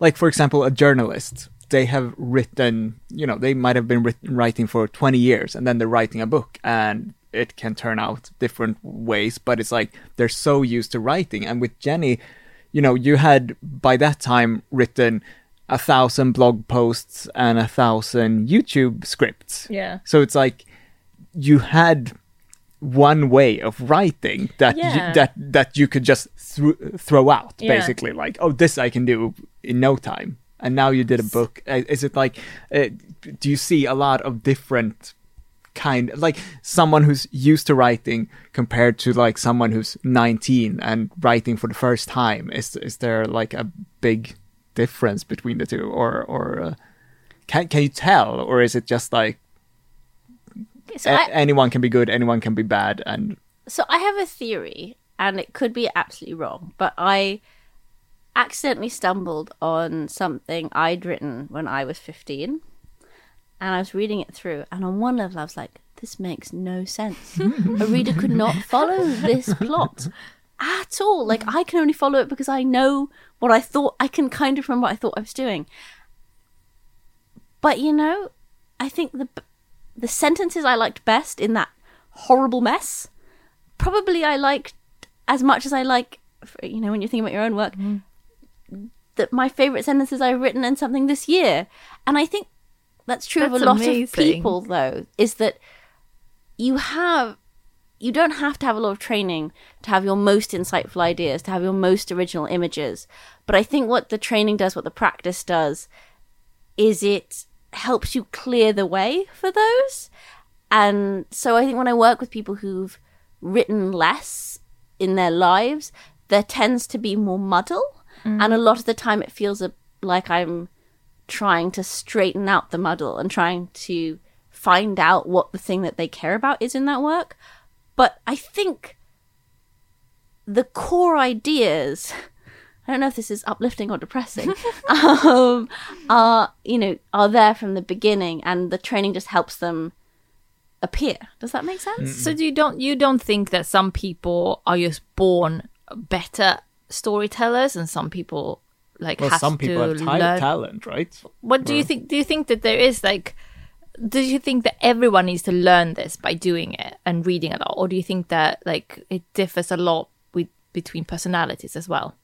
A: like for example, a journalist. They have written, you know, they might have been writ- writing for 20 years, and then they're writing a book, and it can turn out different ways. But it's like they're so used to writing, and with Jenny, you know, you had by that time written a thousand blog posts and a thousand YouTube scripts.
B: Yeah.
A: So it's like you had one way of writing that
B: Yeah.
A: you, that that you could just thro- throw out
B: Yeah.
A: basically like oh this I can do in no time and now you did a book. Uh, is it like uh, do you see a lot of different kind like someone who's used to writing compared to like someone who's 19 and writing for the first time? Is is there like a big difference between the two? Or or uh, can can you tell? Or is it just like
C: so
A: a-
C: I,
A: anyone can be good, anyone can be bad, and
C: so I have a theory, and it could be absolutely wrong, but I accidentally stumbled on something I'd written when I was 15, and I was reading it through, and on one level I was like, this makes no sense. *laughs* a reader could not follow this plot at all. Like, I can only follow it because I know what I thought, I can kind of remember what I thought I was doing. But, you know, I think the the sentences I liked best in that horrible mess, probably I liked as much as I like, you know, when you're thinking about your own work, mm. That my favorite sentences I've written in something this year. And I think that's true of a lot
B: amazing.
C: of people, though, is that you have. You don't have to have a lot of training to have your most insightful ideas, to have your most original images. But I think what the training does, what the practice does, is it helps you clear the way for those. And so I think when I work with people who've written less in their lives, there tends to be more muddle. And a lot of the time it feels a, like I'm trying to straighten out the muddle and trying to find out what the thing that they care about is in that work. But I think the core ideas I don't know if this is uplifting or depressing. *laughs* um, are you know are there from the beginning, and the training just helps them appear. Does that make sense?
B: So you don't you don't think that some people are just born better storytellers and some people like
A: well,
B: have
A: some people
B: to
A: have ta-
B: learn?
A: talent, right?
B: What do you think? Do you think that there is like? Do you think that everyone needs to learn this by doing it and reading a lot, or do you think that like it differs a lot with between personalities as well?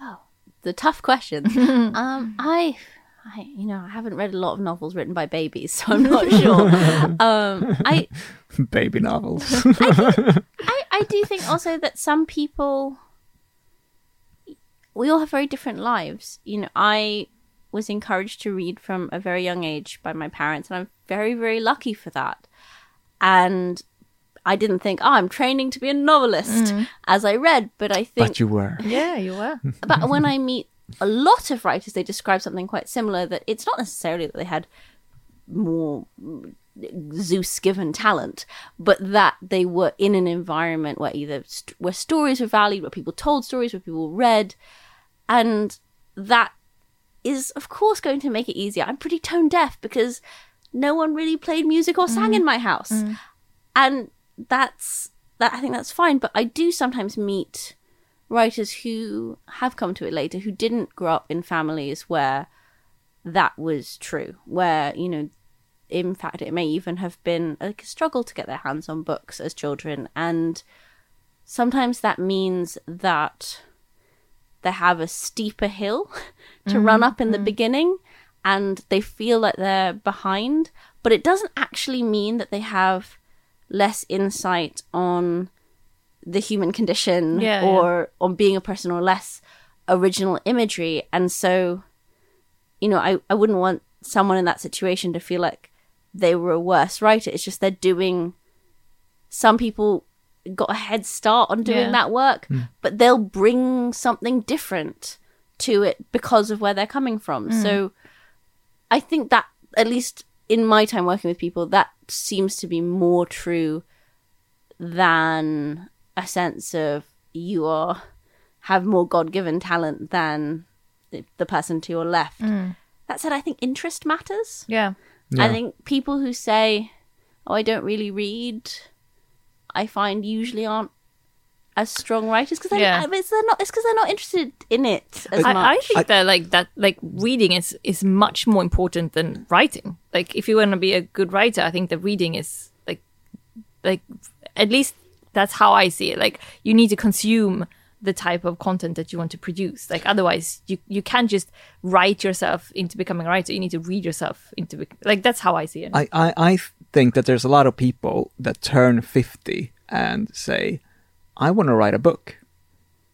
C: Oh, the tough question. *laughs* um, I, I, you know, I haven't read a lot of novels written by babies, so I'm not sure. *laughs* um, I,
A: Baby novels.
C: I, *laughs* I do think also that some people, we all have very different lives. You know, I was encouraged to read from a very young age by my parents, and I'm very, very lucky for that. And I didn't think, oh, I'm training to be a novelist mm. as I read, but I think
A: but you were. *laughs*
B: Yeah, you were. *laughs*
C: but when I meet a lot of writers, they describe something quite similar. That it's not necessarily that they had more Zeus given talent, but that they were in an environment where either st- where stories were valued, where people told stories, where people read, and that is of course going to make it easier. I'm pretty tone deaf because no one really played music or sang mm. in my house, mm. and that's that. I think that's fine, but I do sometimes meet writers who have come to it later who didn't grow up in families where that was true, where, you know, in fact, it may even have been like a struggle to get their hands on books as children. And sometimes that means that they have a steeper hill *laughs* to run mm-hmm. up in the mm. beginning and they feel like they're behind. But it doesn't actually mean that they have less insight on the human condition
B: Yeah,
C: or on being a person or less original imagery. And so, you know, I, I wouldn't want someone in that situation to feel like they were a worse writer. It's just they're doing some people got a head start on doing
B: Yeah.
C: that work, hmm. but they'll bring something different to it because of where they're coming from. Hmm. So I think that at least in my time working with people, that seems to be more true than a sense of you are have more God given talent than the, the person to your left. Hmm. That said, I think interest matters.
B: Yeah.
C: I think people who say, "Oh, I don't really read," I find usually aren't as strong writers because
B: Yeah.
C: it's they're not. It's because they're not interested in it as much.
B: I, I think that like that like reading is is much more important than writing. Like if you want to be a good writer, I think the reading is like like at least that's how I see it. Like you need to consume the type of content that you want to produce. Like otherwise you you can't just write yourself into becoming a writer. You need to read yourself into bec- like that's how I see it.
A: I, I, I think that there's a lot of people that turn 50 and say, I want to write a book.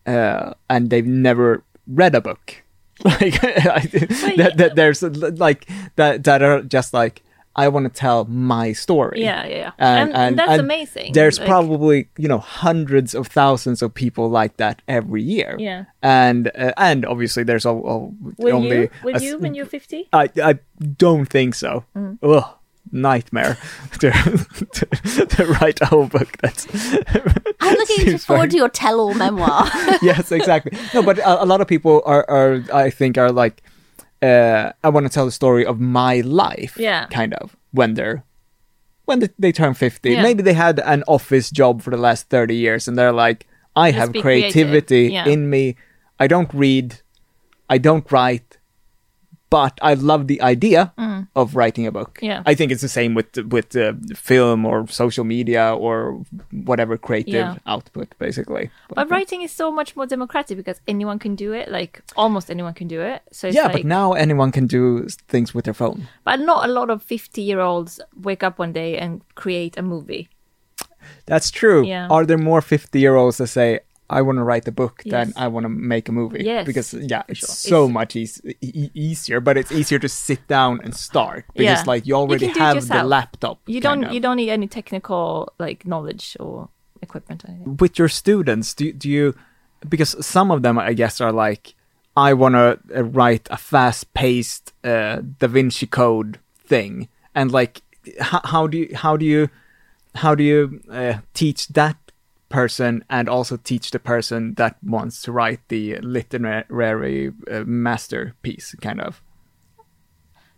A: Uh, and they've never read a book. *laughs* Like, *laughs* that, that there's like, that, that are just like, I want to tell my story.
B: Yeah, yeah, yeah. And- and that's amazing.
A: There's
B: Like-
A: probably, you know, hundreds of thousands of people like that every year.
B: Yeah.
A: And, uh, and obviously there's all, all
B: will
A: only
B: you
A: a
B: will
A: s-
B: you when you're 50?
A: I I don't think so.
B: Mm.
A: Ugh, nightmare to, *laughs* to, to write a whole book. That's *laughs*
C: I'm looking
A: seems
C: forward to your tell-all memoir. *laughs*
A: yes, exactly. No, but a, a lot of people are, are I think are like, uh, I want to tell the story of my life.
B: Yeah.
A: kind of when they're when they, they turn fifty.
B: Yeah.
A: Maybe they had an office job for the last thirty years, and they're like, I
B: Let's
A: have creativity
B: Yeah.
A: in me. I don't read, I don't write, but I love the idea of writing a book.
B: Mm. Yeah.
A: I think it's the same with with uh, film or social media or whatever creative
B: Yeah.
A: output, basically.
B: But writing is so much more democratic because anyone can do it. Like almost anyone can do it. So it's
A: yeah,
B: like,
A: but now anyone can do things with their phone.
B: but not a lot of fifty-year-olds wake up one day and create a movie.
A: That's true.
B: Yeah.
A: Are there more fifty-year-olds that say, "I want to write a book" than I want to make a movie?
B: Yes,
A: because yeah, it's
B: sure.
A: so
B: It's-
A: much e- e- easier. But it's easier to sit down and start because
B: Yeah.
A: like you already
B: it
A: have the laptop.
B: You don't.
A: of.
B: You don't need any technical like knowledge or equipment or anything.
A: with your students do, do you because some of them i guess are like i want to uh, write a fast-paced uh, da vinci code thing and like h- how do you how do you how do you uh, teach that person and also teach the person that wants to write the literary uh, masterpiece kind of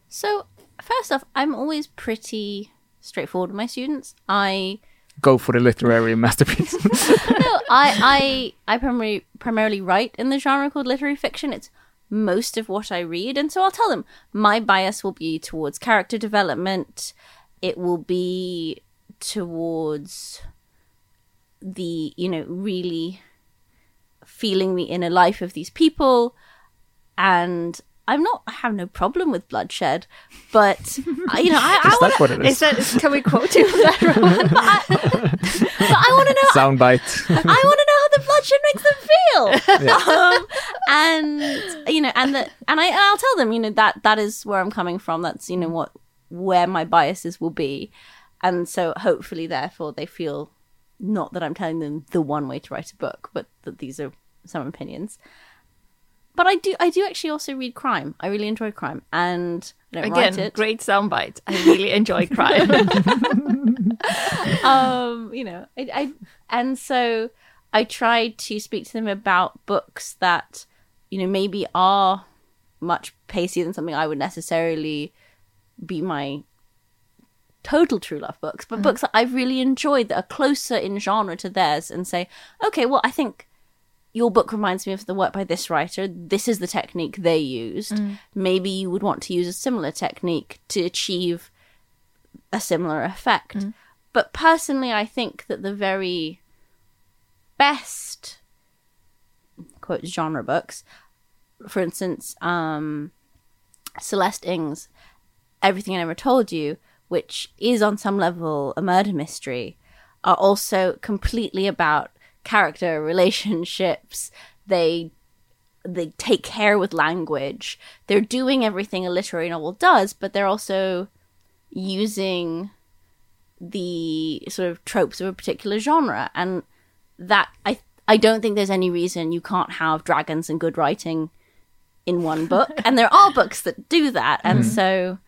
C: so, first off, I'm always pretty straightforward with my students. I
A: go for the literary *laughs* masterpiece *laughs*
C: no, I I I primarily primarily write in the genre called literary fiction. It's most of what I read, and so I'll tell them my bias will be towards character development. It will be towards the you know really feeling the inner life of these people, and I'm not. I have no problem with bloodshed, but I- you know I, *laughs* I want
A: what it is
B: Is that? Can we quote you that one? *laughs*
C: I want to know.
A: soundbite *laughs*
C: I want to know how the bloodshed makes them feel. um, and you know, and the and I and I'll tell them, you know, that that is where I'm coming from. That's you know what where my biases will be, and so hopefully, therefore, they feel not that I'm telling them the one way to write a book, but that these are some opinions. But I do, I do actually also read crime. I really enjoy crime, and I don't write
B: Again, great soundbite. I really enjoy crime. *laughs*
C: um, you know, I, I and so I tried to speak to them about books that you know maybe are much pacier than something I would necessarily be my total true love books, but mm. books that I've really enjoyed that are closer in genre to theirs, and say, okay, well, I think your book reminds me of the work by this writer. This is the technique they used. Mm. Maybe you would want to use a similar technique to achieve a similar effect. Mm. But personally, I think that the very best quote genre books, for instance, um, Celeste Ng's Everything I Never Told You, which is on some level a murder mystery, are also completely about character relationships. They they take care with language. They're doing everything a literary novel does, but they're also using the sort of tropes of a particular genre and that I I don't think there's any reason you can't have dragons and good writing in one book *laughs* and there are books that do that and hmm. so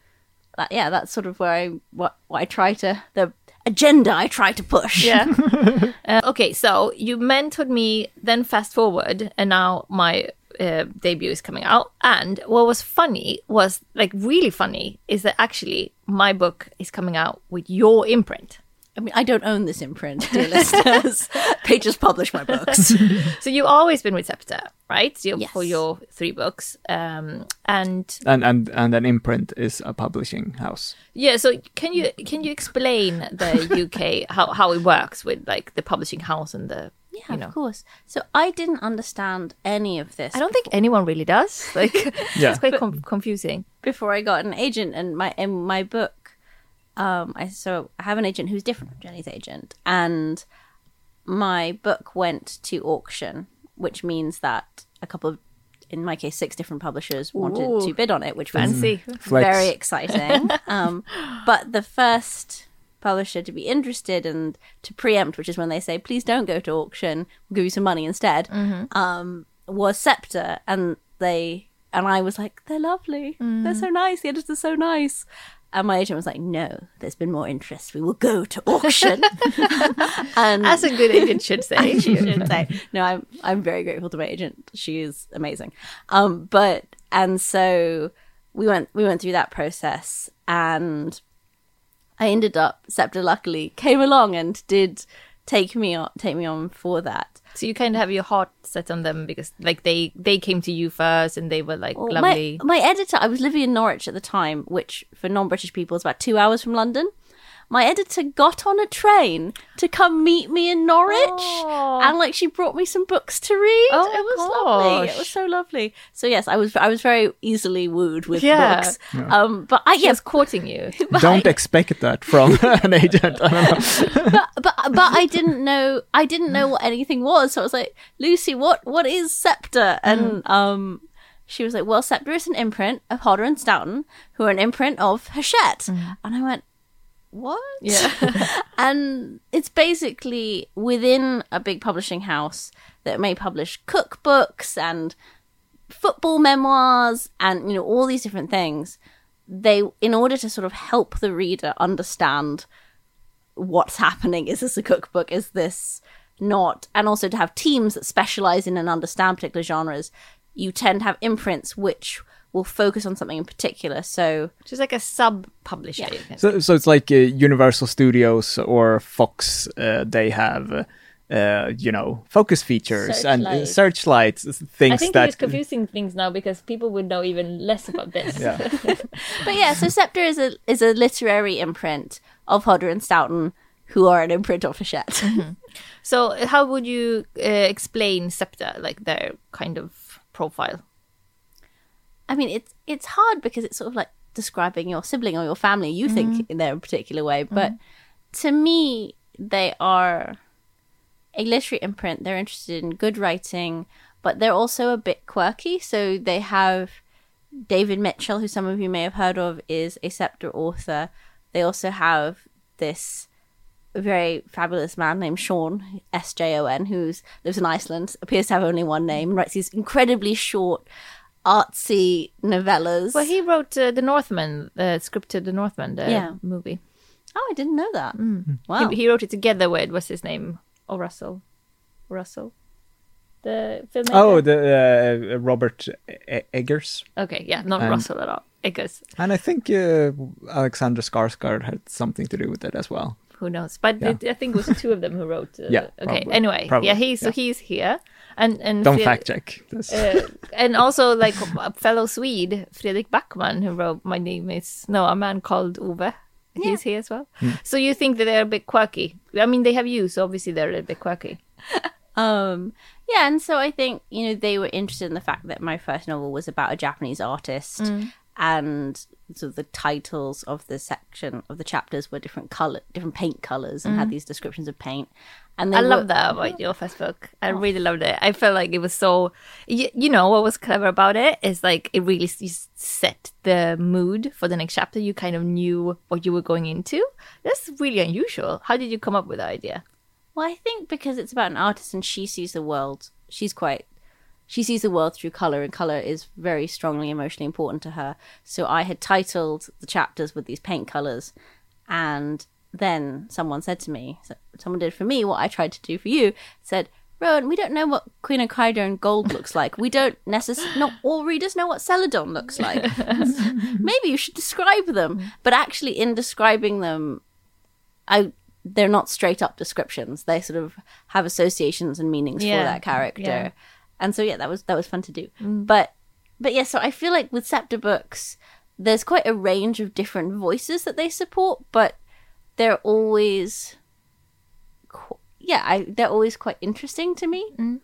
C: that, yeah that's sort of where I what, what I try to the agenda I try to push
B: Yeah. *laughs* uh, okay, so you mentored me, then fast forward, and now my uh, debut is coming out. And what was funny was like really funny is that actually my book is coming out with your imprint.
C: I mean I don't own this imprint dear *laughs* listeners *laughs* they just publish my books *laughs*
B: So you've always been with Sceptre, right? So
C: Yes.
B: For your three books. Um, and
A: And and and an imprint is a publishing house.
B: yeah, so can you can you explain the UK how, how it works with like the publishing house and the
C: yeah
B: you know
C: of course so I didn't understand any of this
B: I don't think anyone really does. Like
A: Yeah.
B: it's quite com- confusing.
C: before I got an agent and my in my book um I so I have an agent who's different from Jenny's agent and my book went to auction which means that a couple of in my case six different publishers wanted
B: Ooh.
C: to bid on it which was
B: Fancy.
A: Flex.
C: very exciting. *laughs* Um but the first publisher to be interested and to preempt which is when they say please don't go to auction. We'll give you some money instead um was Sceptre and they and I was like they're lovely. They're so nice. The editors are so nice and my agent was like no there's been more interest we will go to auction *laughs* and
B: As a good agent should say. *laughs*
C: she should say. No, I'm I'm very grateful to my agent. She is amazing. Um, but and so we went we went through that process, and I ended up Sceptre luckily came along and did take me on take me on for that.
B: So you kind of have your heart set on them because like they they came to you first and they were like
C: Well,
B: lovely.
C: My, my editor, I was living in Norwich at the time, which for non-British people is about two hours from London. My editor got on a train to come meet me in Norwich,
B: Oh.
C: and like she brought me some books to read.
B: Oh,
C: it was lovely. It was so lovely. So yes, I was I was very easily wooed with
B: Yeah.
C: books. Um, but I
B: She
C: yes,
B: was courting you. *laughs*
A: Don't expect that from *laughs* an agent. I don't know. *laughs*
C: but, but but I didn't know I didn't know what anything was. So I was like, Lucy, what what is Sceptre? And um she was like, Well, Sceptre is an imprint of Hodder and Stoughton, who are an imprint of Hachette. And I went, What?
B: Yeah. *laughs*
C: and it's basically within a big publishing house that may publish cookbooks and football memoirs and you know all these different things they in order to sort of help the reader understand what's happening is this a cookbook is this not and also to have teams that specialize in and understand particular genres you tend to have imprints which will focus on something in particular so
B: She's like a sub publisher. you can say.
A: So, so it's like uh, Universal Studios or Fox. Uh, they have, uh, you know, focus features and
C: Searchlight.
A: searchlights,
B: I think
A: that.
B: it's confusing things now because people would know even less about this. *laughs*
A: Yeah. *laughs*
C: But yeah, so Sceptre is a is a literary imprint of Hodder and Stoughton, who are an imprint of Hachette. *laughs*
B: So how would you uh, explain Sceptre, like their kind of profile?
C: I mean, it's it's hard because it's sort of like describing your sibling or your family. You think mm-hmm. in their particular way, but mm-hmm. to me, they are a literary imprint. They're interested in good writing, but they're also a bit quirky. So they have David Mitchell, who some of you may have heard of, is a Sceptre author. They also have this very fabulous man named Sjón S J O N, who lives in Iceland, appears to have only one name, and writes these incredibly short, artsy novellas.
B: Well, he wrote uh, The Northman, the script to The Northman, the
C: Yeah.
B: movie.
C: oh, I didn't know that. Wow.
B: He, he wrote it together with, what's his name? Oh, Russell. Russell? The filmmaker?
A: oh, the uh, Robert E- Eggers,
B: Okay, yeah, not
A: And-
B: Russell at all. Eggers.
A: and I think uh, Alexander Skarsgård had something to do with it as well.
B: Who knows? But
A: Yeah.
B: it, I think it was two of them who wrote. Uh, *laughs*
A: Yeah,
B: Okay.
A: probably.
B: Anyway,
A: Probably,
B: yeah. He's so
A: yeah.
B: he's here, And and
A: Don't
B: Fred-
A: fact check. this. *laughs*
B: uh, and also like a fellow Swede, Fredrik Backman, who wrote "My name is no a man called Ove." He's here as well. So you think that they're a bit quirky? I mean, they have you, so obviously they're a bit quirky. *laughs*
C: Um, yeah, and so I think you know they were interested in the fact that my first novel was about a Japanese artist, and so the titles of the section of the chapters were different color, different paint colors, and had mm. these descriptions of paint. And
B: I
C: were-
B: love that about your first book. I oh. really loved it. I felt like it was so. You, you know what was clever about it is like it really set the mood for the next chapter. You kind of knew what you were going into. That's really unusual. How did you come up with the idea?
C: Well, I think because it's about an artist and she sees the world, she's quite. She sees the world through color, and color is very strongly emotionally important to her. So I had titled the chapters with these paint colors, and then someone said to me, someone did for me what I tried to do for you, said, Rowan, we don't know what Quinacridone gold looks like. We don't necessarily, not all readers know what Celadon looks like. *laughs* Maybe you should describe them. But actually, in describing them, I they're not straight up descriptions. They sort of have associations and meanings
B: Yeah,
C: for that character.
B: yeah.
C: And so yeah, that was that was fun to do. Mm. But but yeah, so I feel like with Sceptre books, there's quite a range of different voices that they support, but they're always qu- yeah, I, they're always quite interesting to me. Mm.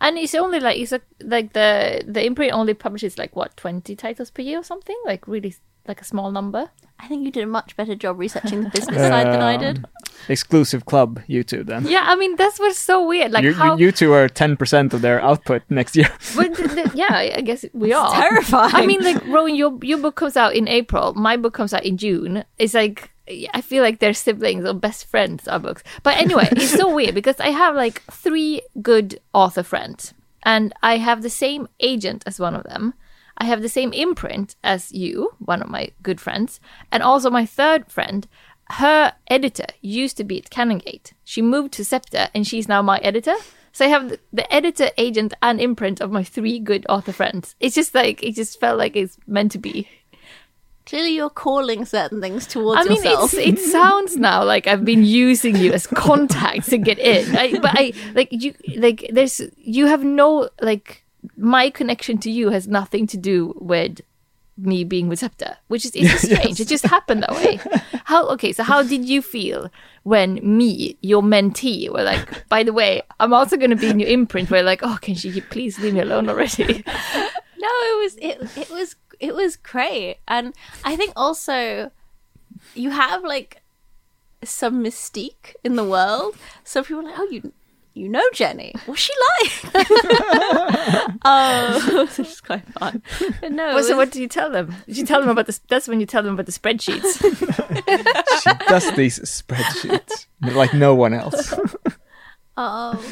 B: And it's only like it's a, like the the imprint only publishes like what twenty titles per year or something. Like really like a small number.
C: I think you did a much better job researching the business side than I did.
A: Exclusive club, you two then.
B: Yeah, I mean that's what's so weird. Like
A: you,
B: how.
A: you two are 10% of their output next year. *laughs*
B: but the- the- yeah, I I guess we are
C: terrifying.
B: I mean, like Rowan, your your book comes out in April. My book comes out in June. It's like I feel like they're siblings or best friends. Our books, but anyway, it's so weird because I have like three good author friends, and I have the same agent as one of them. I have the same imprint as you, one of my good friends, and also my third friend. Her editor used to be at Canongate. She moved to Sceptre, and she's now my editor. So I have the, editor, agent, and imprint of my three good author friends. It's just like it just felt like it's meant to be.
C: Clearly, you're calling certain things towards
B: I mean,
C: yourself.
B: it *laughs* sounds now like I've been using you as contacts to get in. I, but I like you, like there's you have no like my connection to you has nothing to do with me being with Sceptre, which is it's just *laughs* strange. It just happened that way. How okay? So how did you feel when me, your mentee, were like, *laughs* by the way, I'm also going to be in your imprint. We're like, oh, can she please leave me alone already? *laughs*
C: No, it was it it was it was great. And I think also you have like some mystique in the world. So people are like, Oh, you you know Jenny. What's she like? Oh which is quite fun. But no, it
B: Well, so
C: was-
B: what do you tell them? Did you tell them about this? That's when you tell them about the spreadsheets. *laughs*
A: she does these spreadsheets like no one else.
C: Oh,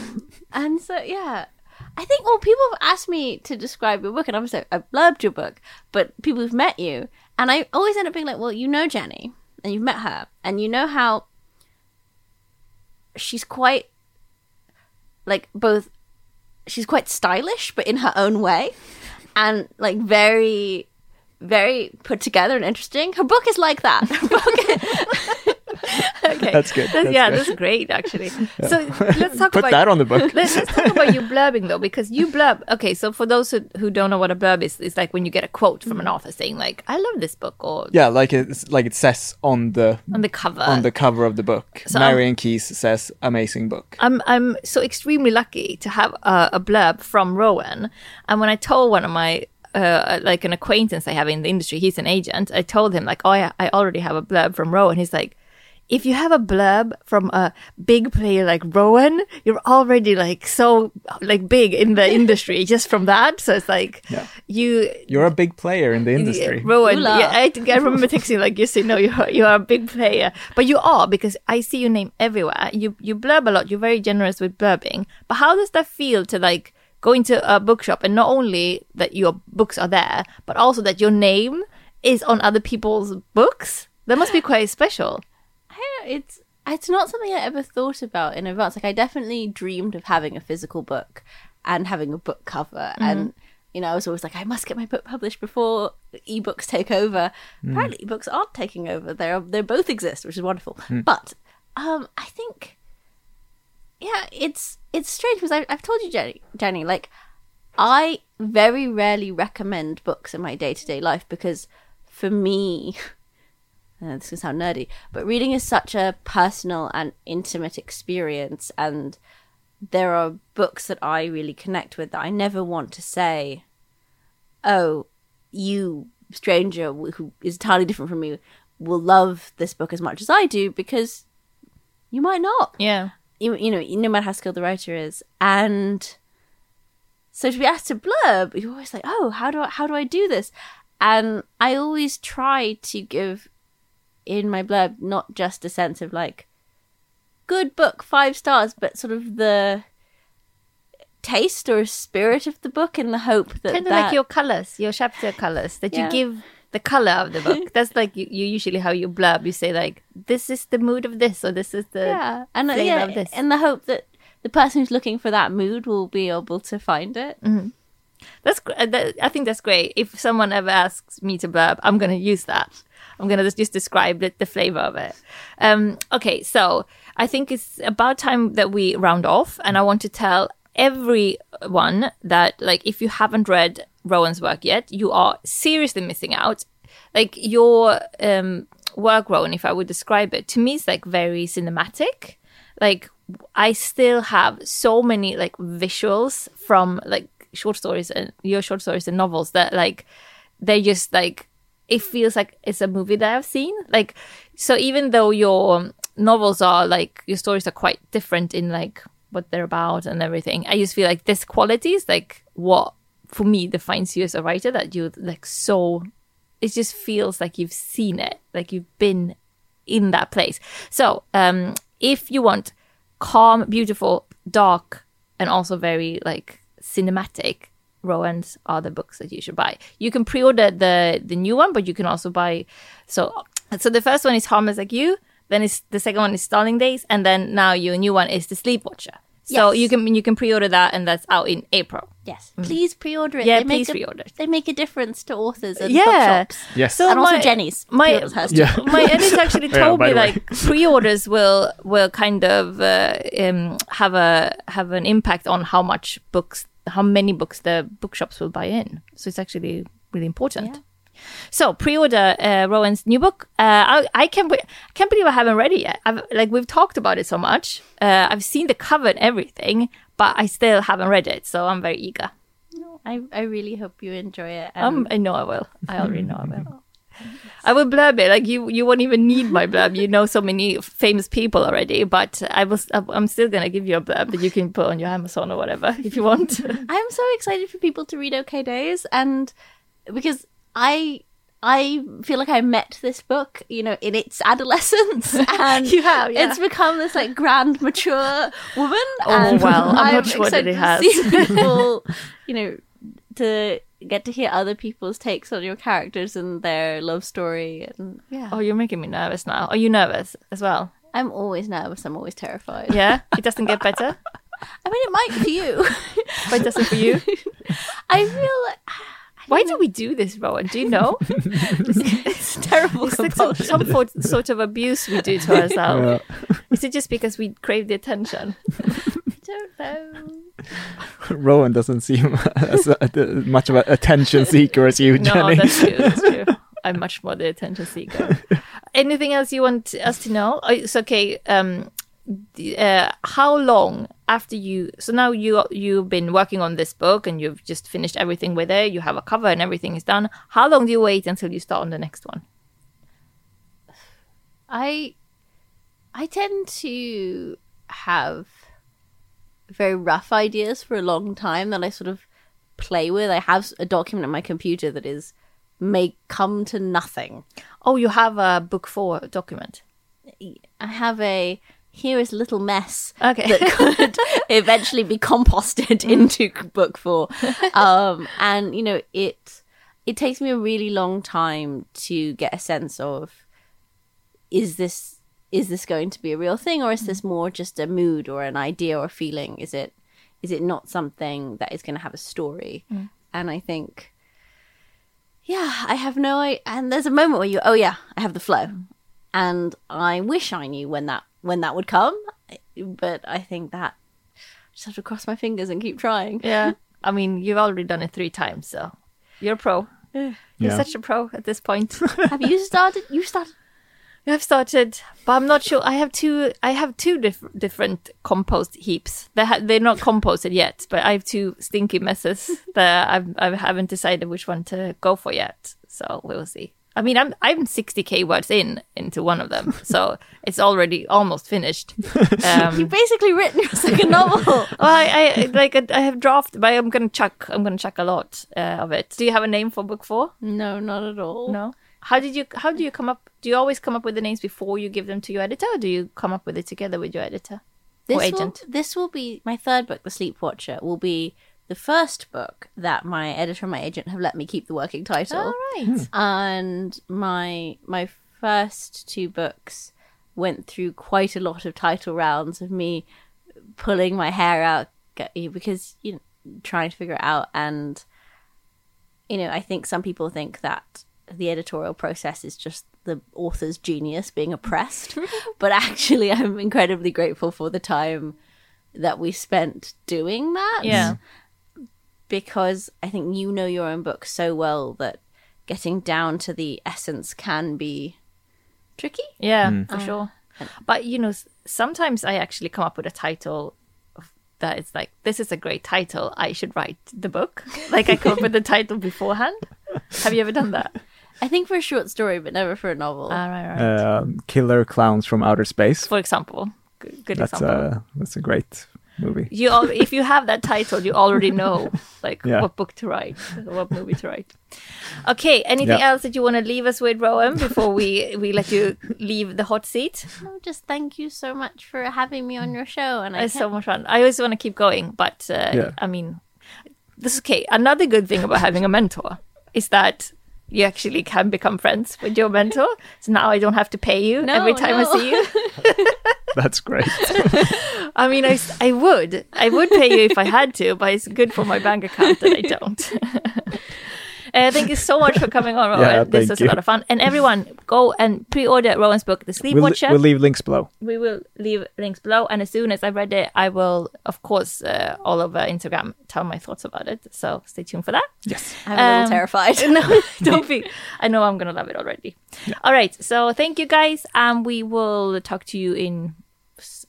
C: and so yeah, I think well, people have asked me to describe your book, and I'm so I've loved your book, but people who've met you, and I always end up being like, well, you know Jenny, and you've met her, and you know how she's quite like both she's quite stylish, but in her own way, and like very. Very put together and interesting. Her book is like that. Her book *laughs* *laughs*
B: okay,
A: That's good.
B: That's-
A: That's
B: yeah,
A: good.
B: that's great actually. So let's talk
A: Put
B: about
A: that on the book.
B: Let's, let's talk about you *laughs* blurbing though, because you blurb. Okay, so for those who, who don't know what a blurb is, it's like when you get a quote from an author saying like, "I love this book," or
A: Yeah, like it's like it says on the
B: on the cover.
A: on the cover of the book.
B: So I'm-
A: Marian Keyes says amazing book.
B: I'm I'm so extremely lucky to have a, a blurb from Rowan, and when I told one of my uh, like an acquaintance I have in the industry, he's an agent. I told him like, oh yeah, I already have a blurb from Rowan. He's like, if you have a blurb from a big player like Rowan, you're already like so like big in the *laughs* industry just from that. So it's like
A: Yeah.
B: you
A: You're a big player in the industry.
B: Rowan,
C: Ooh-la.
B: yeah, I, I remember texting like you say no, you are, you are a big player, but you are because I see your name everywhere. You you blurb a lot. You're very generous with blurbing. But how does that feel to like go into a bookshop and not only that your books are there, but also that your name is on other people's books? That must be quite special.
C: I don't know, it's it's not something I ever thought about in advance. Like I definitely dreamed of having a physical book and having a book cover mm-hmm. and you know, I was always like, I must get my book published before ebooks take over. Mm. Apparently ebooks aren't taking over. They're they both exist, which is wonderful. Mm. But um I think yeah, it's it's strange because I, I've told you, Jenny, Jenny, like I very rarely recommend books in my day to day life because for me, *laughs* uh, this can sound nerdy, but reading is such a personal and intimate experience, and there are books that I really connect with that I never want to say, oh, you stranger who is entirely different from me will love this book as much as I do because you might not
B: Yeah.
C: you, you know, no matter how skilled the writer is, and so to be asked to blurb, you're always like, oh, how do I, how do I do this? And I always try to give in my blurb not just a sense of like good book, five stars, but sort of the taste or spirit of the book in the hope that
B: Kind of
C: that
B: like your colors, your chapter colors that
C: Yeah.
B: you give the color of the book. *laughs* That's like you, you usually how you blurb. You say like, "This is the mood of this," or "This is the
C: yeah, and uh, yeah,
B: of this."
C: in the hope that the person who's looking for that mood will be able to find it.
B: That's uh, that, I think that's great. If someone ever asks me to burp, I'm to use that. I'm to just, describe the, the flavor of it. Um, okay, so I think it's about time that we round off, and I want to tell everyone that like if you haven't read Rowan's work yet, you are seriously missing out. Like your um, work, Rowan, if I would describe it to me, is like very cinematic. Like I still have so many like visuals from like short stories and your short stories and novels that like they just like it feels like it's a movie that I've seen. Like so even though your novels are like your stories are quite different in like what they're about and everything, I just feel like this quality is like what for me defines you as a writer that you like so it just feels like you've seen it, like you've been in that place. So, um, if you want calm, beautiful, dark, and also very like cinematic, Rowan's are the books that you should buy. You can pre-order the the new one, but you can also buy. So, so the first one is Harmless Like You. Then is the second one is Starling Days, and then now your new one is The Sleep Watcher. So
C: Yes.
B: you can you can pre-order that, and that's out in April.
C: Yes, please pre-order it.
B: Yeah,
C: They make
B: please
C: a-
B: pre-order.
C: They make a differance to authors and
B: Yeah.
C: bookshops.
A: Yes.
B: So
C: and also
B: my-
C: Jenny's.
B: my-
C: pre-orders hers too.
A: Yeah. *laughs*
B: my editor actually *laughs* told
A: by
B: me like pre-orders will will kind of uh, um, have a have an impact on how much books how many books the bookshops will buy in so it's actually really important
C: Yeah.
B: so pre-order uh, Rowan's new book uh, I, I can't I can't believe I haven't read it yet I've, like we've talked about it so much uh, I've seen the cover and everything but I still haven't read it so I'm very eager
C: I, I really hope you enjoy it.
B: um, I know I will. I already know I will. *laughs* I will blurb it. Like you, you won't even need my blurb. You know so many famous people already. But I was, I'm still gonna give you a blurb that you can put on your Amazon or whatever if you want. *laughs*
C: I'm so excited for people to read Okay Days, and because I I feel like I met this book, you know, in its adolescence, *laughs* and
B: You have, yeah.
C: it's become this like grand, mature woman.
B: Oh, well, I'm not
C: I'm
B: sure that
C: excited
B: it
C: to
B: has.
C: see *laughs* people, you know, to get to hear other people's takes on your characters and their love story, and yeah,
B: oh, you're making me nervous now. Are you nervous as well?
C: I'm always nervous. I'm always terrified.
B: Yeah, *laughs* it doesn't get better,
C: I mean, it might for you. *laughs*
B: but it doesn't for you. *laughs*
C: I feel like
B: Why do we do this, Rowan? Do you know?
C: it's terrible.
B: It's like some, some sort of abuse we do to ourselves.
A: Yeah.
B: Is it just because we crave the attention?
C: I don't *laughs* know.
A: Rowan doesn't seem *laughs* as a, much of an attention *laughs* seeker as you,
B: No,
A: Jenny.
B: that's true. That's true. I'm much more the attention seeker. Anything else you want us to know? Oh, It's okay. Um, uh, how long after you? So now you you've been working on this book and you've just finished everything with it. You have a cover and everything is done. How long do you wait until you start on the next one?
C: I I tend to have very rough ideas for a long time that I sort of play with. I have a document on my computer that is may come to nothing.
B: Oh, you have a book four document.
C: I have a here is a little mess
B: Okay.
C: that could *laughs* eventually be composted into book four. *laughs* Um, and you know, it it takes me a really long time to get a sense of is this is this going to be a real thing or is mm. this more just a mood or an idea or feeling? Is it is it not something that is going to have a story? Mm. And I think yeah, I have no I and there's a moment where you oh yeah, I have the flow. Mm. And I wish I knew when that when that would come. but I think that I just have to cross my fingers and keep trying.
B: Yeah. I mean, you've already done it three times, so you're a pro. You're
A: Yeah.
B: such a pro at this point.
C: have you started? You started?
B: I've started, but I'm not sure. I have two. I have two diff- different compost heaps. They ha- they're not composted yet, but I have two stinky messes *laughs* that I've, I haven't decided which one to go for yet. So we'll see. I mean, I'm I'm 60k words in into one of them, so *laughs* it's already almost finished. *laughs* Um,
C: You've basically written your second novel.
B: well, I, I like I have drafted, but I'm gonna chuck. I'm gonna chuck a lot uh, of it. Do you have a name for book four?
C: no, not at all.
B: No. How did you? How do you come up? Do you always come up with the names before you give them to your editor, or do you come up with it together with your editor
C: This
B: or
C: will,
B: agent?
C: this will be my third book, The Sleep Watcher. Will be the first book that my editor and my agent have let me keep the working title.
B: All right. Hmm.
C: and my my first two books went through quite a lot of title rounds of me pulling my hair out because you know trying to figure it out and you know i think some people think that the editorial process is just the author's genius being oppressed *laughs* but actually i'm incredibly grateful for the time that we spent doing that
B: Yeah.
C: because I think you know your own book so well that getting down to the essence can be tricky.
B: Yeah, hmm. for uh, sure. But you know, sometimes I actually come up with a title that is like, "This is a great title. I should write the book." *laughs* Like I come up with the title beforehand. Have you ever done that?
C: I think for a short story, but never for a novel.
B: All right, all right.
A: Um, Killer Clowns from Outer Space.
B: For example, good, good
A: That's
B: example.
A: a that's a great movie.
B: you al- if you have that title, you already know *laughs* like
A: Yeah.
B: what book to write, what movie to write. Okay, anything
A: Yeah.
B: else that you want to leave us with, Rowan, before we we let you leave the hot seat?
C: No, just thank you so much for having me on your show. And I
B: It's so much fun. I always want to keep going, but uh,
A: Yeah.
B: I mean, this is okay. Another good thing about having a mentor is that you actually can become friends with your mentor. So now I don't have to pay you
C: No,
B: every time I see you. *laughs*
A: That's great. *laughs*
B: I mean, I, I would. I would pay you if I had to, but it's good for my bank account that I don't. *laughs* Uh, thank you so much for coming on, *laughs* Rowan.
A: Yeah,
B: this
A: thank
B: was
A: you.
B: a lot of fun. And everyone, go and pre-order Rowan's book, The Sleep
A: we'll,
B: Watcher.
A: we'll leave links below.
B: we will leave links below and as soon as i read it i will of course uh, all over instagram tell my thoughts about it so stay tuned for that
A: Yes.
C: I'm a little
B: Um,
C: terrified. *laughs*
B: no *laughs* don't be i know i'm gonna love it already all right so thank you guys and we will talk to you in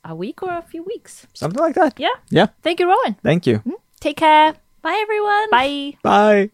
B: a week or a few weeks
A: Something like that.
B: yeah
A: Yeah.
B: thank you rowan
A: Thank you.
B: take care
C: Bye, everyone.
B: bye
A: Bye.